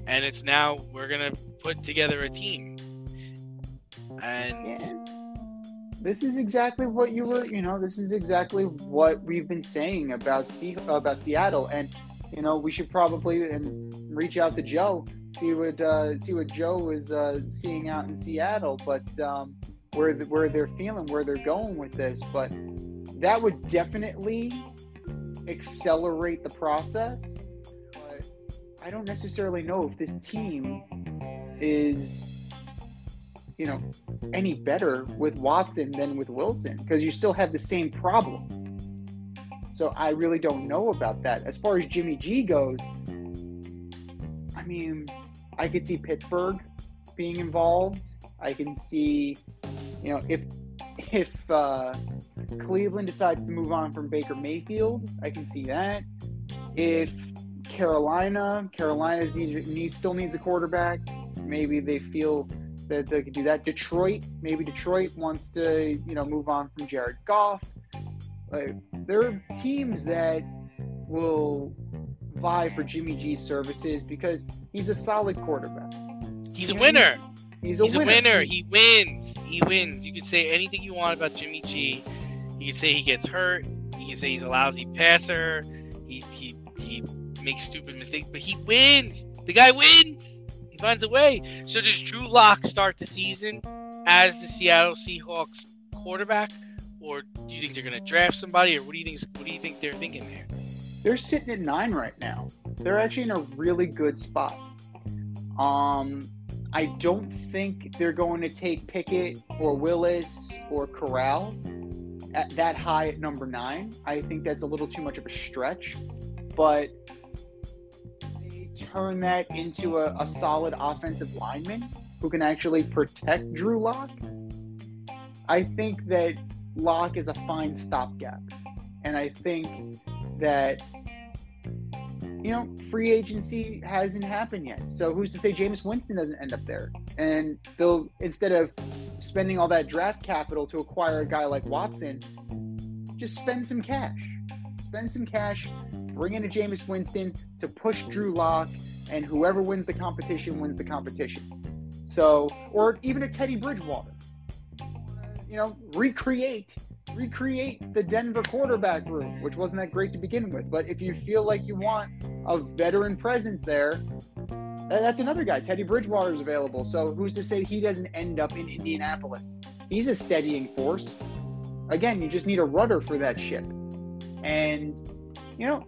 and it's now we're gonna put together a team. And Yeah. This is exactly what you were, you know, this is exactly what we've been saying about Se- about Seattle. And you know, we should probably and reach out to Joe, see what uh see what Joe is uh seeing out in Seattle, but um where where they're feeling, where they're going with this, but that would definitely accelerate the process. But I don't necessarily know if this team is you know any better with Watson than with Wilson because you still have the same problem. So I really don't know about that. As far as Jimmy G goes, I mean, I could see Pittsburgh being involved. I can see, you know, if if uh, Cleveland decides to move on from Baker Mayfield, I can see that. If Carolina, Carolina's needs, needs still needs a quarterback, maybe they feel that they could do that. Detroit, maybe Detroit wants to, you know, move on from Jared Goff. Like, there are teams that will vie for Jimmy G's services because he's a solid quarterback. he's a winner. He's a He's a winner. winner. He wins. He wins. You can say anything you want about Jimmy G. You can say he gets hurt. You can say he's a lousy passer. He he he makes stupid mistakes, but he wins. The guy wins. Finds a way. So does Drew Lock start the season as the Seattle Seahawks quarterback, or do you think they're going to draft somebody, or what do you think? What do you think they're thinking there? They're sitting at nine right now. They're actually in a really good spot. Um, I don't think they're going to take Pickett or Willis or Corral at that high at number nine. I think that's a little too much of a stretch, but turn that into a, a solid offensive lineman who can actually protect Drew Lock. I think that Lock is a fine stopgap, and I think that you know, free agency hasn't happened yet. So who's to say Jameis Winston doesn't end up there? And they'll instead of spending all that draft capital to acquire a guy like Watson, just spend some cash. Spend some cash, bring in a Jameis Winston to push Drew Lock, and whoever wins the competition wins the competition. So, or even a Teddy Bridgewater. You know, recreate recreate the Denver quarterback room, which wasn't that great to begin with. But if you feel like you want a veteran presence there, that's another guy. Teddy Bridgewater is available. So who's to say he doesn't end up in Indianapolis? He's a steadying force. Again, you just need a rudder for that ship. And, you know,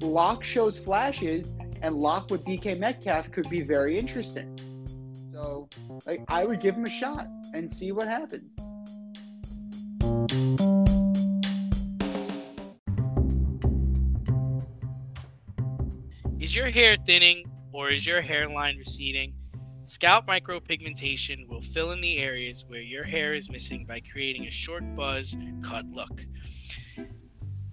Lock shows flashes, and Lock with DK Metcalf could be very interesting. So, like, I would give him a shot and see what happens. Is your hair thinning or is your hairline receding? Scalp micropigmentation will fill in the areas where your hair is missing by creating a short buzz cut look.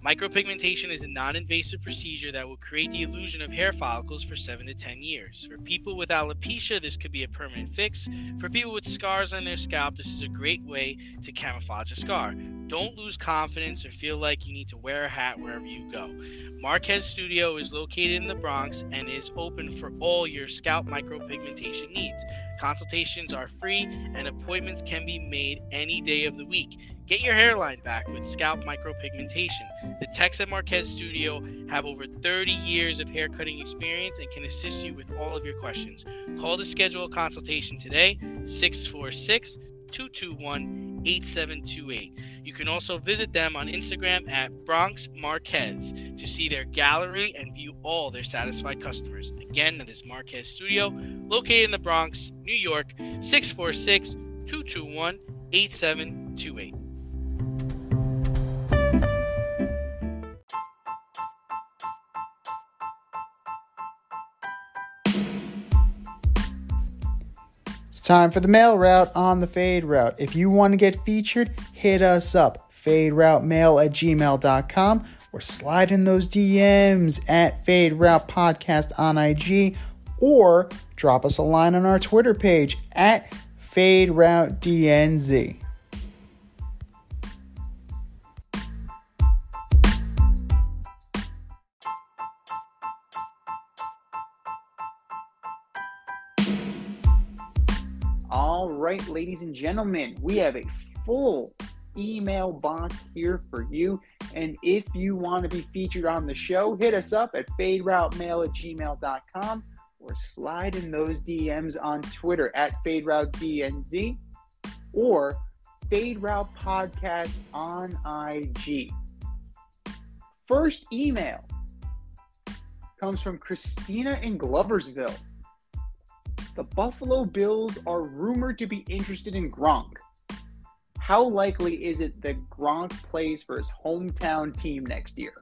Micropigmentation is a non invasive procedure that will create the illusion of hair follicles for 7 to 10 years. For people with alopecia, this could be a permanent fix. For people with scars on their scalp, this is a great way to camouflage a scar. Don't lose confidence or feel like you need to wear a hat wherever you go. Marquez Studio is located in the Bronx and is open for all your scalp micropigmentation needs. Consultations are free and appointments can be made any day of the week. Get your hairline back with scalp micropigmentation. The techs at Marquez Studio have over 30 years of hair cutting experience and can assist you with all of your questions. Call to schedule a consultation today, 646 221 8728. You can also visit them on Instagram at Bronx Marquez to see their gallery and view all their satisfied customers. Again, that is Marquez Studio, located in the Bronx, New York, 646 221 8728. Time for the mail route on the fade route. If you want to get featured, hit us up. Faderoutemail at gmail.com or slide in those DMs at Fade Route Podcast on IG or drop us a line on our Twitter page at Fade Route DNZ. All right, ladies and gentlemen, we have a full email box here for you. And if you want to be featured on the show, hit us up at faderoutemail at gmail.com or slide in those DMs on Twitter at faderoutednz or Fade Route Podcast on IG. First email comes from Christina in Gloversville. The Buffalo Bills are rumored to be interested in Gronk. How likely is it that Gronk plays for his hometown team next year?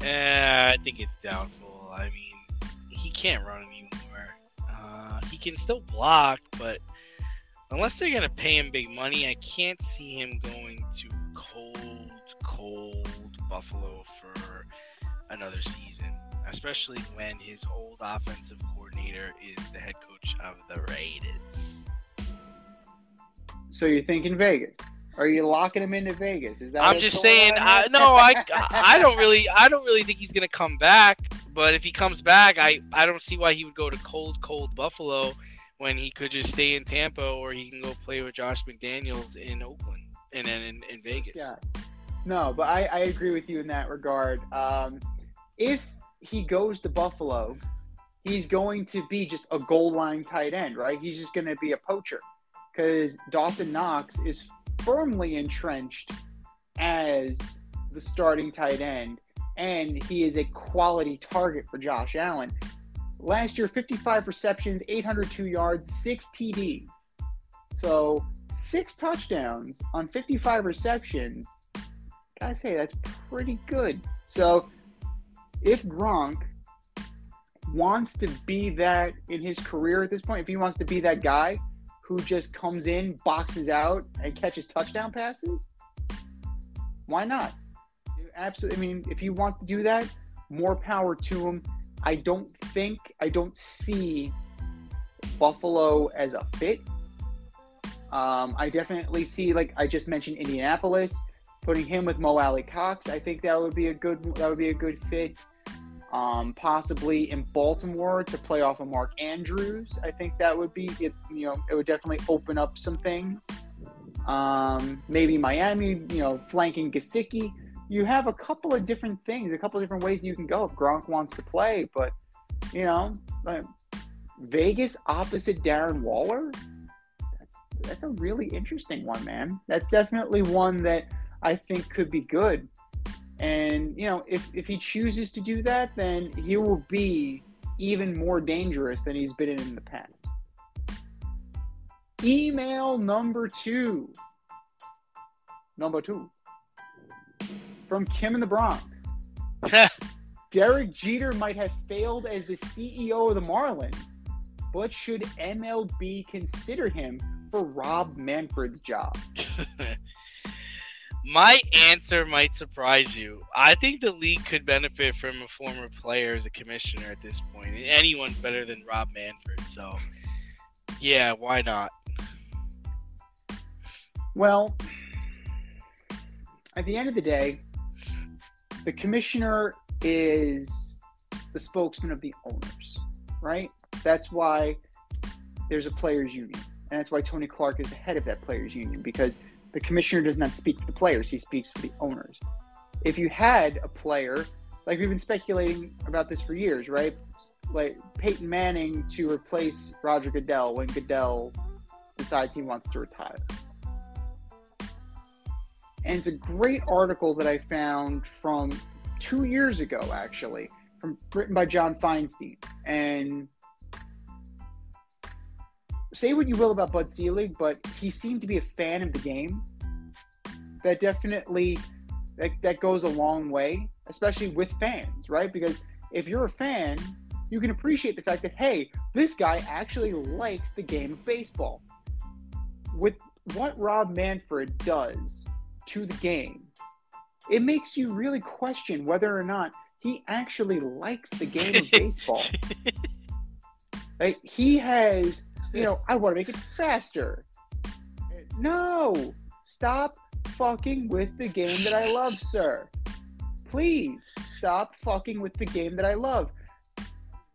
Uh, I think it's doubtful. I mean, he can't run anymore. Uh, he can still block, but unless they're gonna pay him big money, I can't see him going to cold, cold Buffalo for another season. Especially when his old offensive coordinator is the head coach of the Raiders. So you're thinking Vegas? Are you locking him into Vegas? Is that I'm just saying. I, no, I, I don't really, I don't really think he's gonna come back. But if he comes back, I, I don't see why he would go to cold, cold Buffalo when he could just stay in Tampa or he can go play with Josh McDaniels in Oakland and then in, in Vegas. Yeah. No, but I, I agree with you in that regard. Um, if he goes to Buffalo, he's going to be just a goal line tight end, right? He's just going to be a poacher because Dawson Knox is firmly entrenched as the starting tight end, and he is a quality target for Josh Allen. Last year, 55 receptions, 802 yards, six TDs. So six touchdowns on 55 receptions. Gotta say, that's pretty good. So if Gronk wants to be that in his career at this point, if he wants to be that guy who just comes in, boxes out, and catches touchdown passes, why not? Absolutely. I mean, if he wants to do that, more power to him. I don't think, I don't see Buffalo as a fit. Um, I definitely see, like I just mentioned, Indianapolis putting him with Mo Alie-Cox. I think that would be a good that would be a good fit. Um, possibly in Baltimore to play off of Mark Andrews. I think that would be it. You know, it would definitely open up some things. Um, maybe Miami. You know, flanking Gesicki. You have a couple of different things, a couple of different ways you can go if Gronk wants to play. But you know, like, Vegas opposite Darren Waller. That's that's a really interesting one, man. That's definitely one that I think could be good. And you know, if if he chooses to do that, then he will be even more dangerous than he's been in the past. Email number two. Number two. From Kim in the Bronx. <laughs> Derek Jeter might have failed as the CEO of the Marlins, but should MLB consider him for Rob Manfred's job? <laughs> My answer might surprise you. I think the league could benefit from a former player as a commissioner at this point. Anyone's better than Rob Manfred, so yeah, why not? Well, at the end of the day, the commissioner is the spokesman of the owners, right? That's why there's a players' union. And that's why Tony Clark is the head of that players' union because the commissioner does not speak for the players, he speaks for the owners. If you had a player, like we've been speculating about this for years, right? Like Peyton Manning to replace Roger Goodell when Goodell decides he wants to retire. And it's a great article that I found from two years ago, actually, from written by John Feinstein. And say what you will about Bud Selig, but he seemed to be a fan of the game. That definitely that, that goes a long way, especially with fans, right? Because if you're a fan, you can appreciate the fact that hey, this guy actually likes the game of baseball. With what Rob Manfred does to the game, it makes you really question whether or not he actually likes the game of <laughs> baseball. Like he has, you know, I want to make it faster. No, stop fucking with the game that I love, sir. Please stop fucking with the game that I love.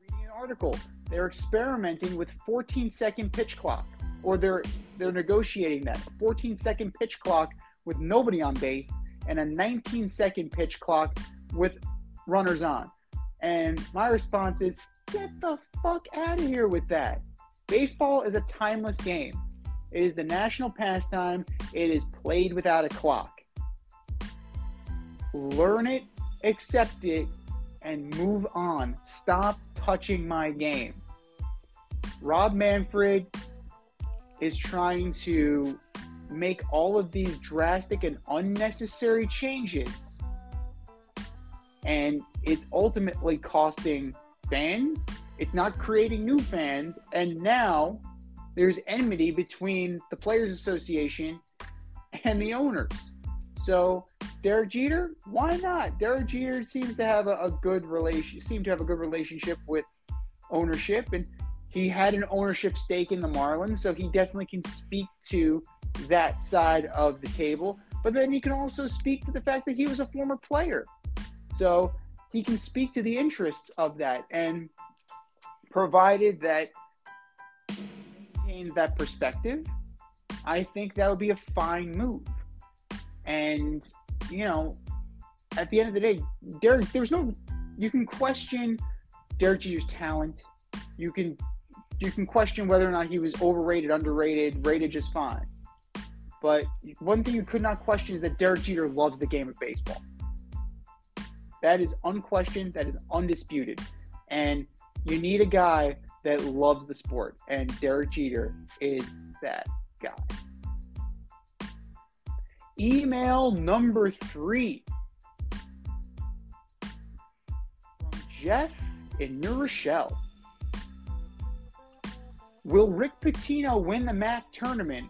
Reading an article, they're experimenting with 14 second pitch clock, or they're they're negotiating that 14 second pitch clock with nobody on base and a 19 second pitch clock with runners on. And my response is, get the fuck out of here with that. Baseball is a timeless game. It is the national pastime. It is played without a clock. Learn it, accept it, and move on. Stop touching my game. Rob Manfred is trying to make all of these drastic and unnecessary changes. And it's ultimately costing fans. It's not creating new fans. And now there's enmity between the Players Association and the owners. So Derek Jeter, why not? Derek Jeter seems to have a, a good relation seem to have a good relationship with ownership and he had an ownership stake in the Marlins, so he definitely can speak to that side of the table. But then he can also speak to the fact that he was a former player. So he can speak to the interests of that. And provided that maintains that perspective, I think that would be a fine move. And, you know, at the end of the day, Derek, there's no, you can question Derek Jeter's talent. You can you can question whether or not he was overrated, underrated, rated just fine. But one thing you could not question is that Derek Jeter loves the game of baseball. That is unquestioned, that is undisputed. And you need a guy that loves the sport, and Derek Jeter is that guy. Email number three from Jeff in New Rochelle. Will Rick Pitino win the MAAC tournament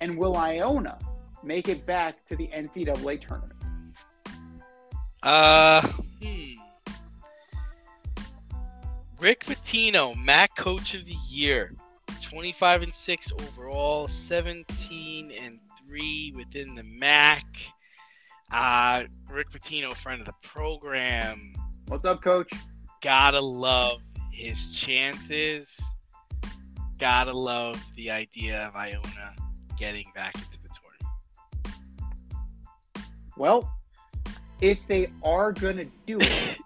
and will Iona make it back to the NCAA tournament? Uh, Rick Pitino, MAAC Coach of the Year, 25 and 6 overall, 17 and 3 within the MAAC. Uh, Rick Pitino, friend of the program. What's up, coach? Gotta love his chances. Gotta love the idea of Iona getting back into the tournament. Well, if they are gonna do it,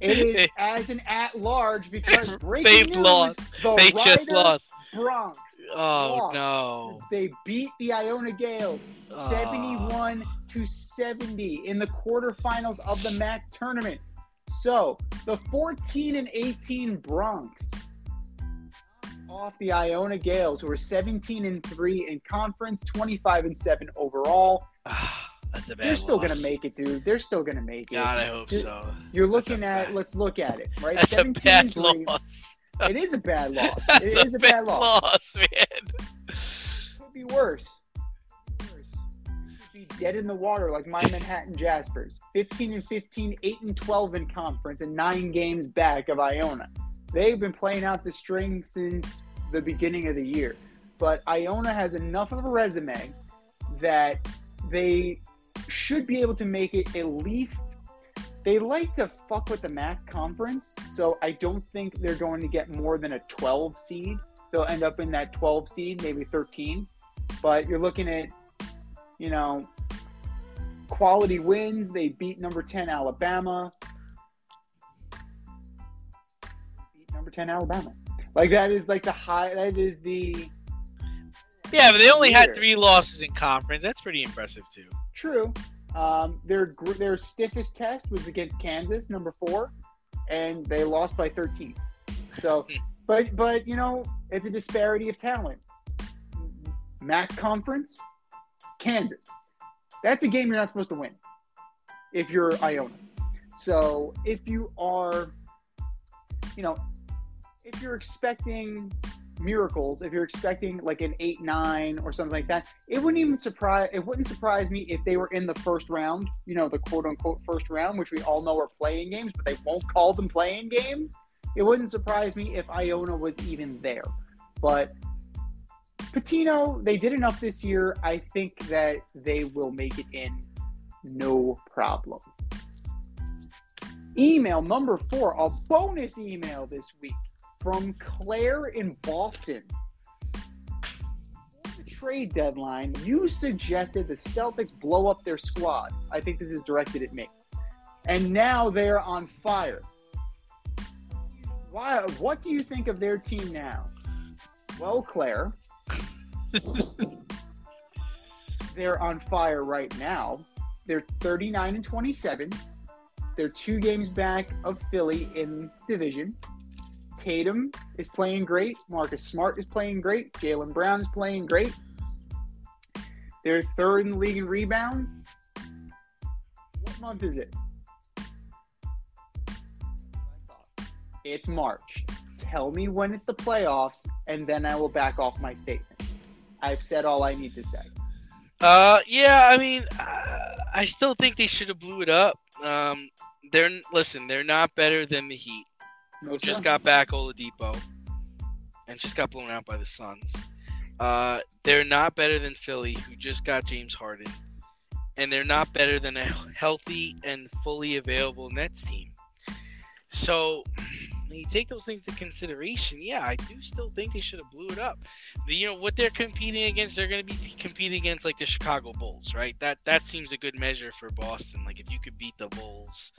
it is <laughs> as an at large because <laughs> breaking They've news, lost. the they just lost. Broncs Oh lost. no. They beat the Iona Gaels Ah. 71 to 70 in the quarterfinals of the MAAC tournament. So the 14 and 18 Broncs off the Iona Gaels, who are 17 and 3 in conference, 25 and 7 overall. That's a bad They're still loss. gonna make it, dude. They're still gonna make it. God, I hope Dude, so. You're That's looking at bad- let's look at it, right? That's a 17 bad and 3. loss. It is a bad loss. <laughs> That's It is a bad loss. man. could be worse. Worse. Could be dead in the water like my Manhattan Jaspers. 15 and 15, 8 and 12 in conference, and nine games back of Iona. They've been playing out the string since the beginning of the year. But Iona has enough of a resume that they should be able to make it at least. They like to fuck with the MAAC conference, so I don't think they're going to get more than a 12 seed they'll end up in that 12 seed, maybe 13. But you're looking at, you know, quality wins. They beat number 10 Alabama. Beat number 10 Alabama. Like that is like the high. That is the Yeah, but they only had three losses in conference. That's pretty impressive too. True. Um, their their stiffest test was against Kansas, number four, and they lost by 13. So, <laughs> but but you know, it's a disparity of talent. MAAC conference, Kansas. That's a game you're not supposed to win if you're Iona. So if you are, you know, if you're expecting miracles, if you're expecting like an eight nine or something like that, it wouldn't even surprise. It wouldn't surprise me if they were in the first round. You know, the quote unquote first round, which we all know are playing games, but they won't call them playing games. It wouldn't surprise me if Iona was even there. But Pitino, they did enough this year. I think that they will make it in no problem. Email number four, a bonus email this week from Claire in Boston. The trade deadline, you suggested the Celtics blow up their squad. I think this is directed at me. And now they're on fire. Why, what do you think of their team now? Well, Claire, <laughs> they're on fire right now. They're 39 and 27. They're two games back of Philly in division. Tatum is playing great. Marcus Smart is playing great. Jaylen Brown is playing great. They're third in the league in rebounds. What month is it? It's March. Tell me when it's the playoffs, and then I will back off my statement. I've said all I need to say. Uh, yeah, I mean, uh, I still think they should have blew it up. Um, they're listen, they're not better than the Heat. No, who just got back Oladipo and just got blown out by the Suns. Uh, they're not better than Philly, who just got James Harden, and they're not better than a healthy and fully available Nets team. So, when you take those things into consideration, yeah, I do still think they should have blew it up. But, you know what they're competing against? They're going to be competing against like the Chicago Bulls, right? That that seems a good measure for Boston. Like if you could beat the Bulls,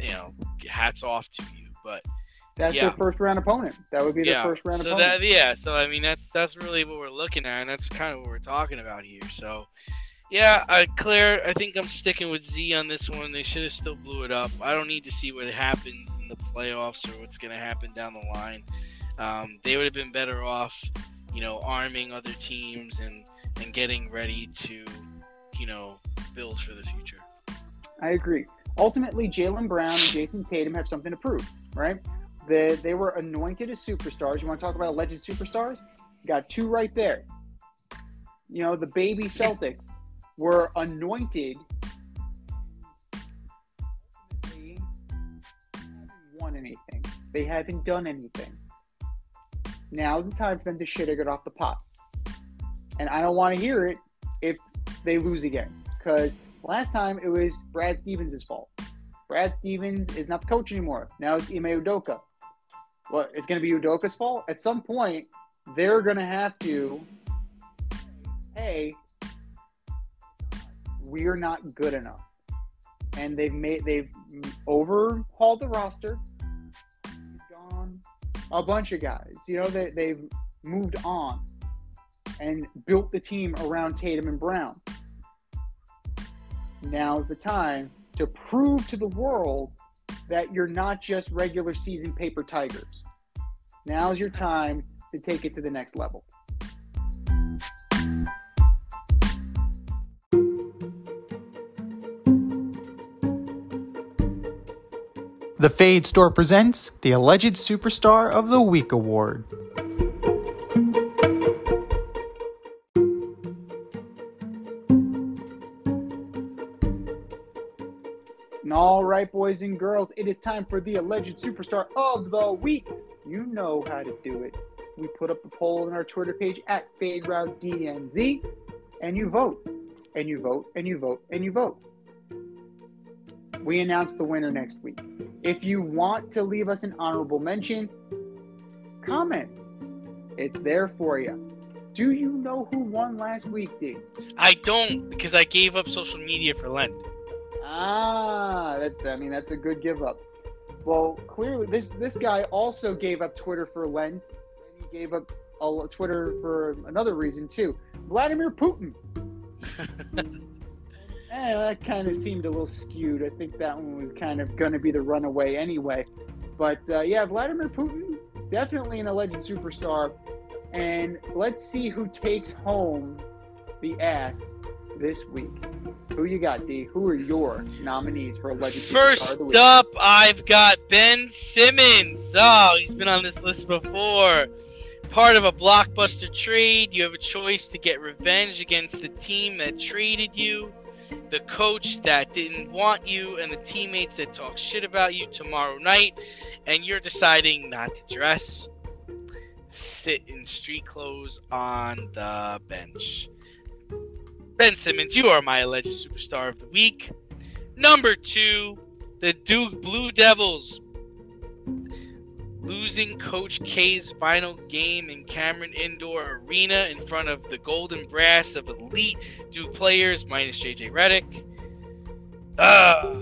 you know, hats off to you. But That's yeah. their first round opponent. That would be their first round so opponent. that yeah, so I mean that's that's really what we're looking at, and that's kind of what we're talking about here. So yeah, uh, Claire, I think I'm sticking with Z on this one. They should have still blew it up. I don't need to see what happens in the playoffs or what's going to happen down the line. Um, they would have been better off, you know, arming other teams and and getting ready to, you know, build for the future. I agree. Ultimately, Jaylen Brown and Jayson Tatum have something to prove, right? They, they were anointed as superstars. You want to talk about alleged superstars? You got two right there. You know, the baby Celtics were anointed. Ultimately, haven't won anything. They haven't done anything. Now's the time for them to shit or get off the pot. And I don't want to hear it if they lose again. Because last time it was Brad Stevens' fault. Brad Stevens is not the coach anymore. Now it's Ime Udoka. Well, it's going to be Udoka's fault? At some point, they're going to have to, hey, we're not good enough. And they've made, they've overhauled the roster. Gone a bunch of guys. You know, they, they've moved on and built the team around Tatum and Brown. Now's the time to prove to the world that you're not just regular season paper tigers. Now's your time to take it to the next level. The Fade Store presents the Alleged Superstar of the Week Award. And all right, boys and girls, it is time for the alleged superstar of the week. You know how to do it. We put up a poll on our Twitter page at Fade Route DNZ, and you vote, and you vote, and you vote, and you vote. We announce the winner next week. If you want to leave us an honorable mention, comment. It's there for you. Do you know who won last week, D? I don't because I gave up social media for Lent. Ah, that, I mean that's a good give up. Well, clearly this this guy also gave up Twitter for Lent, and he gave up a, Twitter for another reason too. Vladimir Putin. <laughs> Eh, that kind of seemed a little skewed. I think that one was kind of going to be the runaway anyway. But uh, yeah, Vladimir Putin, definitely an alleged superstar. And let's see who takes home the ass this week. Who you got, D? Who are your nominees for of the First up, I've got Ben Simmons. Oh, he's been on this list before. Part of a blockbuster trade, you have a choice to get revenge against the team that traded you, the coach that didn't want you, and the teammates that talk shit about you tomorrow night, and you're deciding not to dress. Sit in street clothes on the bench. Ben Simmons, you are my alleged superstar of the week. Number two, the Duke Blue Devils. Losing Coach K's final game in Cameron Indoor Arena in front of the golden brass of elite Duke players, minus JJ Redick. Ah,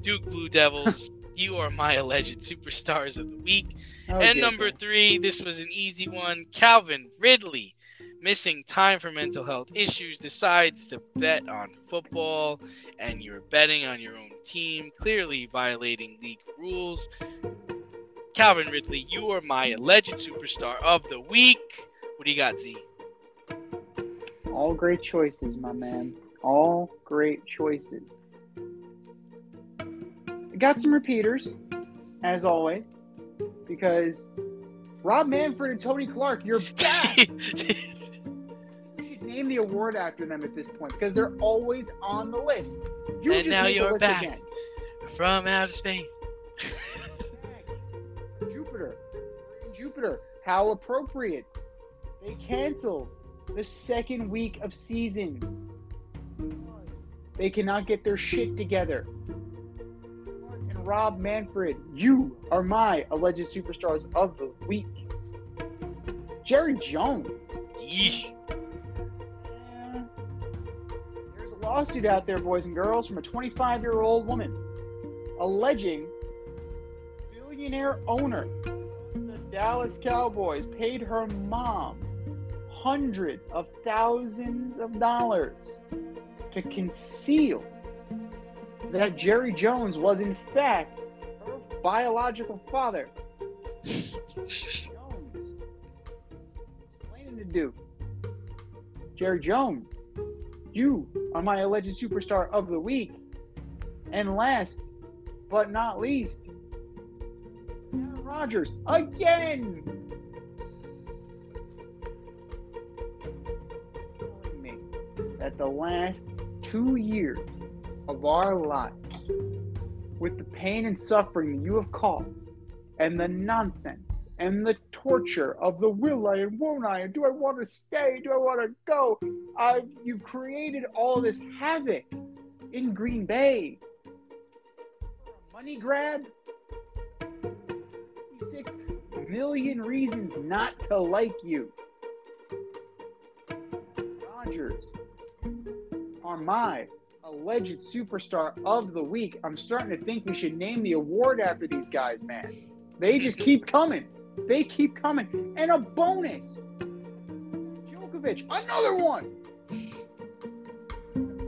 Duke Blue Devils, <laughs> you are my alleged superstars of the week. Oh, and number three, this was an easy one. Calvin Ridley, missing time for mental health issues, decides to bet on football, and you're betting on your own team, clearly violating league rules. Calvin Ridley, you are my alleged superstar of the week. What do you got, Z? All great choices, my man. All great choices. Got some repeaters, as always, because Rob Manfred and Tony Clark, you're <laughs> back. <laughs> Name the award after them at this point because they're always on the list. You And just now you're back. again. From outer space. Jupiter. Jupiter. How appropriate. They canceled the second week of season. They cannot get their shit together. Mark And Rob Manfred, you are my alleged superstars of the week. Jerry Jones. Yeesh. Lawsuit out there, boys and girls, from a 25 year old woman alleging billionaire owner of the Dallas Cowboys paid her mom hundreds of thousands of dollars to conceal that Jerry Jones was, in fact, her biological father. <laughs> Jones. Explaining to Duke. Jerry Jones, you are my alleged superstar of the week. And last but not least, Aaron Rodgers again. That the last two years of our lives, with the pain and suffering that you have caused, and the nonsense, and the torture of the will I and won't I and do I want to stay? Do I want to go? Uh, you've created all this havoc in Green Bay. Money grab. Six million reasons not to like you. Rodgers are my alleged superstar of the week. I'm starting to think we should name the award after these guys, man. They just keep coming. They keep coming. And a bonus. Djokovic, another one.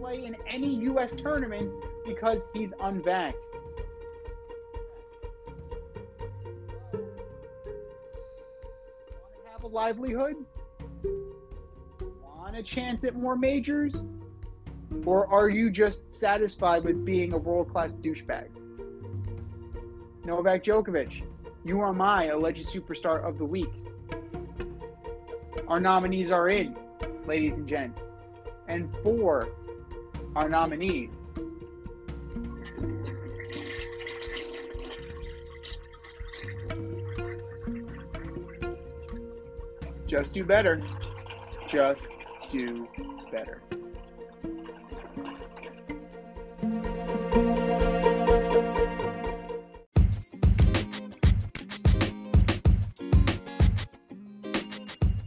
Play in any U.S. tournaments because he's unvaxxed. Want to have a livelihood? Want a chance at more majors? Or are you just satisfied with being a world class douchebag? Novak Djokovic, you are my alleged superstar of the week. Our nominees are in, ladies and gents. And for our nominees, just do better. Just do better.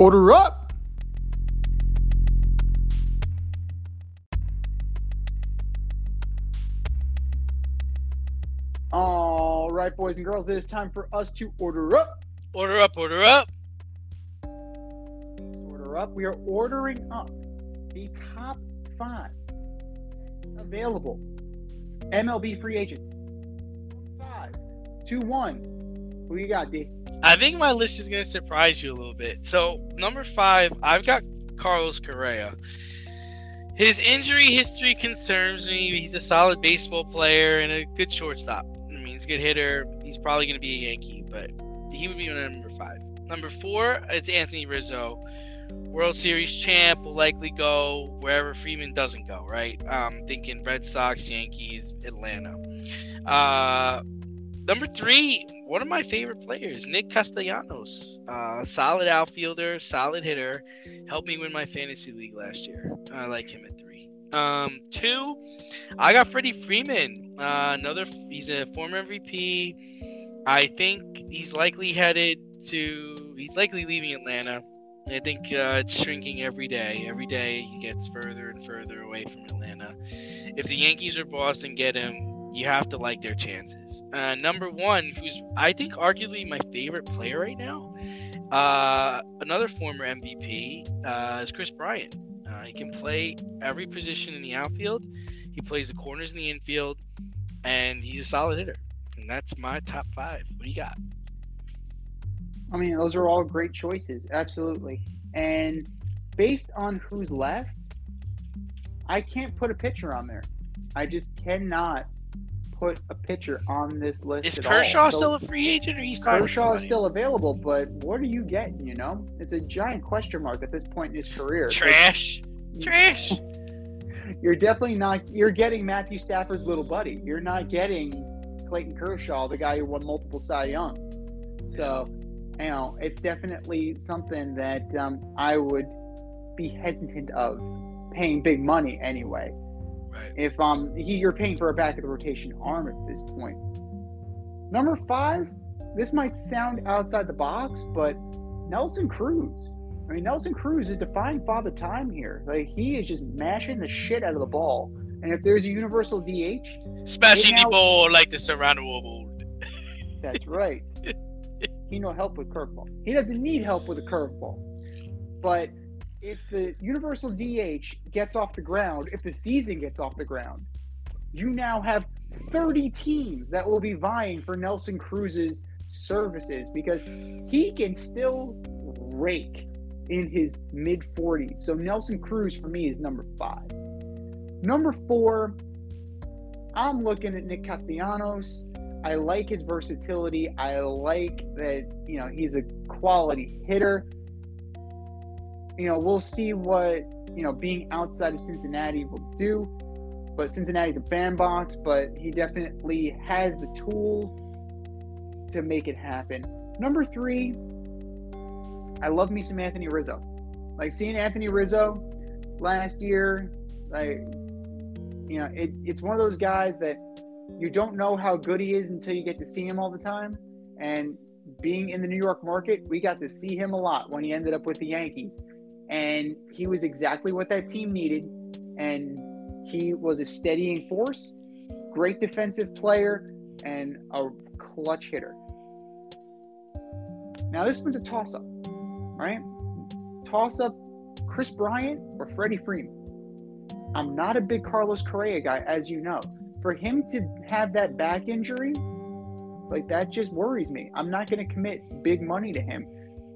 Order up! All right, boys and girls, it is time for us to order up. Order up, order up. Order up. We are ordering up the top five available MLB free agents. Five, two, one. Who you got, D? I think my list is going to surprise you a little bit. So, number five, I've got Carlos Correa. His injury history concerns me. He's a solid baseball player and a good shortstop. I mean, he's a good hitter. He's probably going to be a Yankee, but he would be my number five. Number four, it's Anthony Rizzo. World Series champ will likely go wherever Freeman doesn't go, right? Um, thinking Red Sox, Yankees, Atlanta. Uh, number three, one of my favorite players, Nick Castellanos. Uh, solid outfielder, solid hitter. Helped me win my fantasy league last year. I like him at three. Um, two, I got Freddie Freeman. Uh, another, he's a former MVP. I think he's likely headed to, he's likely leaving Atlanta. I think uh, it's shrinking every day. Every day he gets further and further away from Atlanta. If the Yankees or Boston get him, you have to like their chances. Uh, number one, who's I think arguably my favorite player right now, uh, another former MVP, uh, is Kris Bryant. Uh, he can play every position in the outfield. He plays the corners in the infield, and he's a solid hitter. And that's my top five. What do you got? I mean, those are all great choices, absolutely. And based on who's left, I can't put a pitcher on there. I just cannot put a pitcher on this list. Is Kershaw all. So still a free agent, or he's Kershaw is still available, but what are you getting? You know, it's a giant question mark at this point in his career. trash? Trash. <laughs> You're definitely not. You're getting Matthew Stafford's little buddy. You're not getting Clayton Kershaw, the guy who won multiple Cy Young. So, you know, it's definitely something that um, I would be hesitant of paying big money anyway. Right. If um he, you're paying for a back of the rotation arm at this point. Number five, this might sound outside the box, but Nelson Cruz. I mean, Nelson Cruz is defying father time here. Like he is just mashing the shit out of the ball. And if there's a universal DH, Especially now- people like the Serrano that's right. <laughs> he no help with curveball. He doesn't need help with a curveball. But if the universal DH gets off the ground, if the season gets off the ground, you now have 30 teams that will be vying for Nelson Cruz's services because he can still rake in his mid 40s. So Nelson Cruz for me is number five. Number four, I'm looking at Nick Castellanos. I like his versatility. I like that, you know, he's a quality hitter. You know, we'll see what, you know, being outside of Cincinnati will do. But Cincinnati's a bandbox, but he definitely has the tools to make it happen. Number three, I love me some Anthony Rizzo. Like seeing Anthony Rizzo last year, like you know, it, it's one of those guys that you don't know how good he is until you get to see him all the time. And being in the New York market, we got to see him a lot when he ended up with the Yankees. And he was exactly what that team needed. And he was a steadying force, great defensive player, and a clutch hitter. Now, this one's a toss up, right? Toss up Kris Bryant or Freddie Freeman. I'm not a big Carlos Correa guy, as you know. For him to have that back injury, like that just worries me. I'm not going to commit big money to him,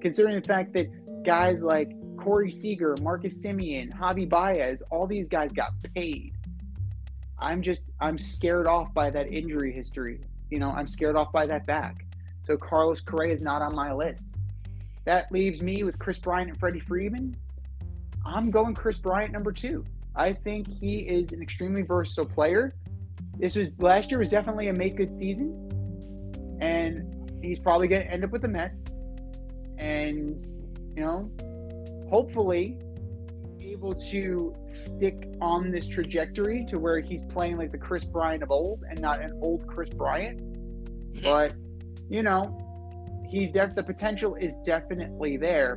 considering the fact that guys like Corey Seager, Marcus Semien, Javi Baez, all these guys got paid. I'm just I'm scared off by that injury history. You know, I'm scared off by that back. So Carlos Correa is not on my list. That leaves me with Kris Bryant and Freddie Freeman. I'm going Kris Bryant number two. I think he is an extremely versatile player. This was last year was definitely a make good season, and he's probably going to end up with the Mets. And you know, hopefully, able to stick on this trajectory to where he's playing like the Kris Bryant of old and not an old Kris Bryant. But you know, he def- the potential is definitely there.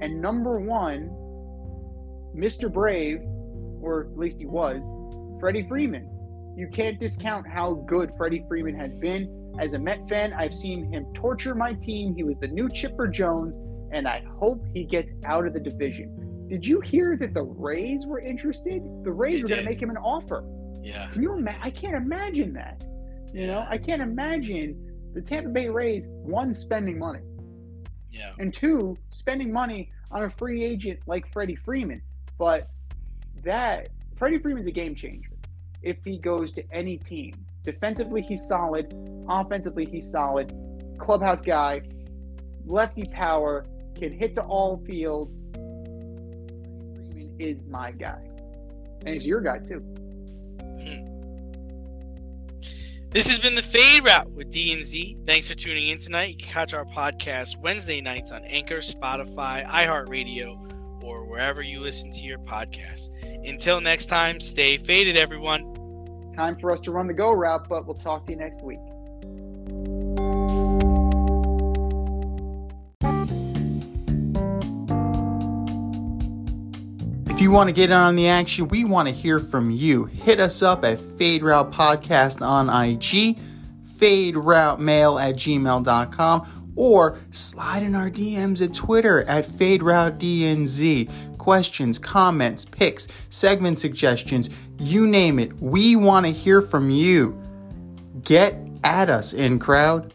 And number one, Mr. Brave, or at least he was, Freddie Freeman. You can't discount how good Freddie Freeman has been. As a Met fan, I've seen him torture my team. He was the new Chipper Jones, and I hope he gets out of the division. Did you hear that the Rays were interested? The Rays They were going to make him an offer. Yeah. Can you imagine? I can't imagine that. You know, I can't imagine the Tampa Bay Rays one spending money Yeah. and two spending money on a free agent like Freddie Freeman. But that Freddie Freeman's a game changer if he goes to any team. Defensively, he's solid. Offensively, he's solid. Clubhouse guy, lefty power, can hit to all fields. Freeman is my guy, and he's your guy too. Hmm. This has been the Fade Route with D and Z. Thanks for tuning in tonight. You can catch our podcast Wednesday nights on Anchor, Spotify, iHeartRadio, or wherever you listen to your podcasts. Until next time, stay faded, everyone. Time for us to run the go route, but we'll talk to you next week. If you want to get on the action, we want to hear from you. Hit us up at Fade Route Podcast on IG, Fade Route Mail at gmail.com, or slide in our DMs at Twitter at Fade Route DNZ. Questions, comments, picks, segment suggestions, you name it. We want to hear from you. Get at us, in crowd.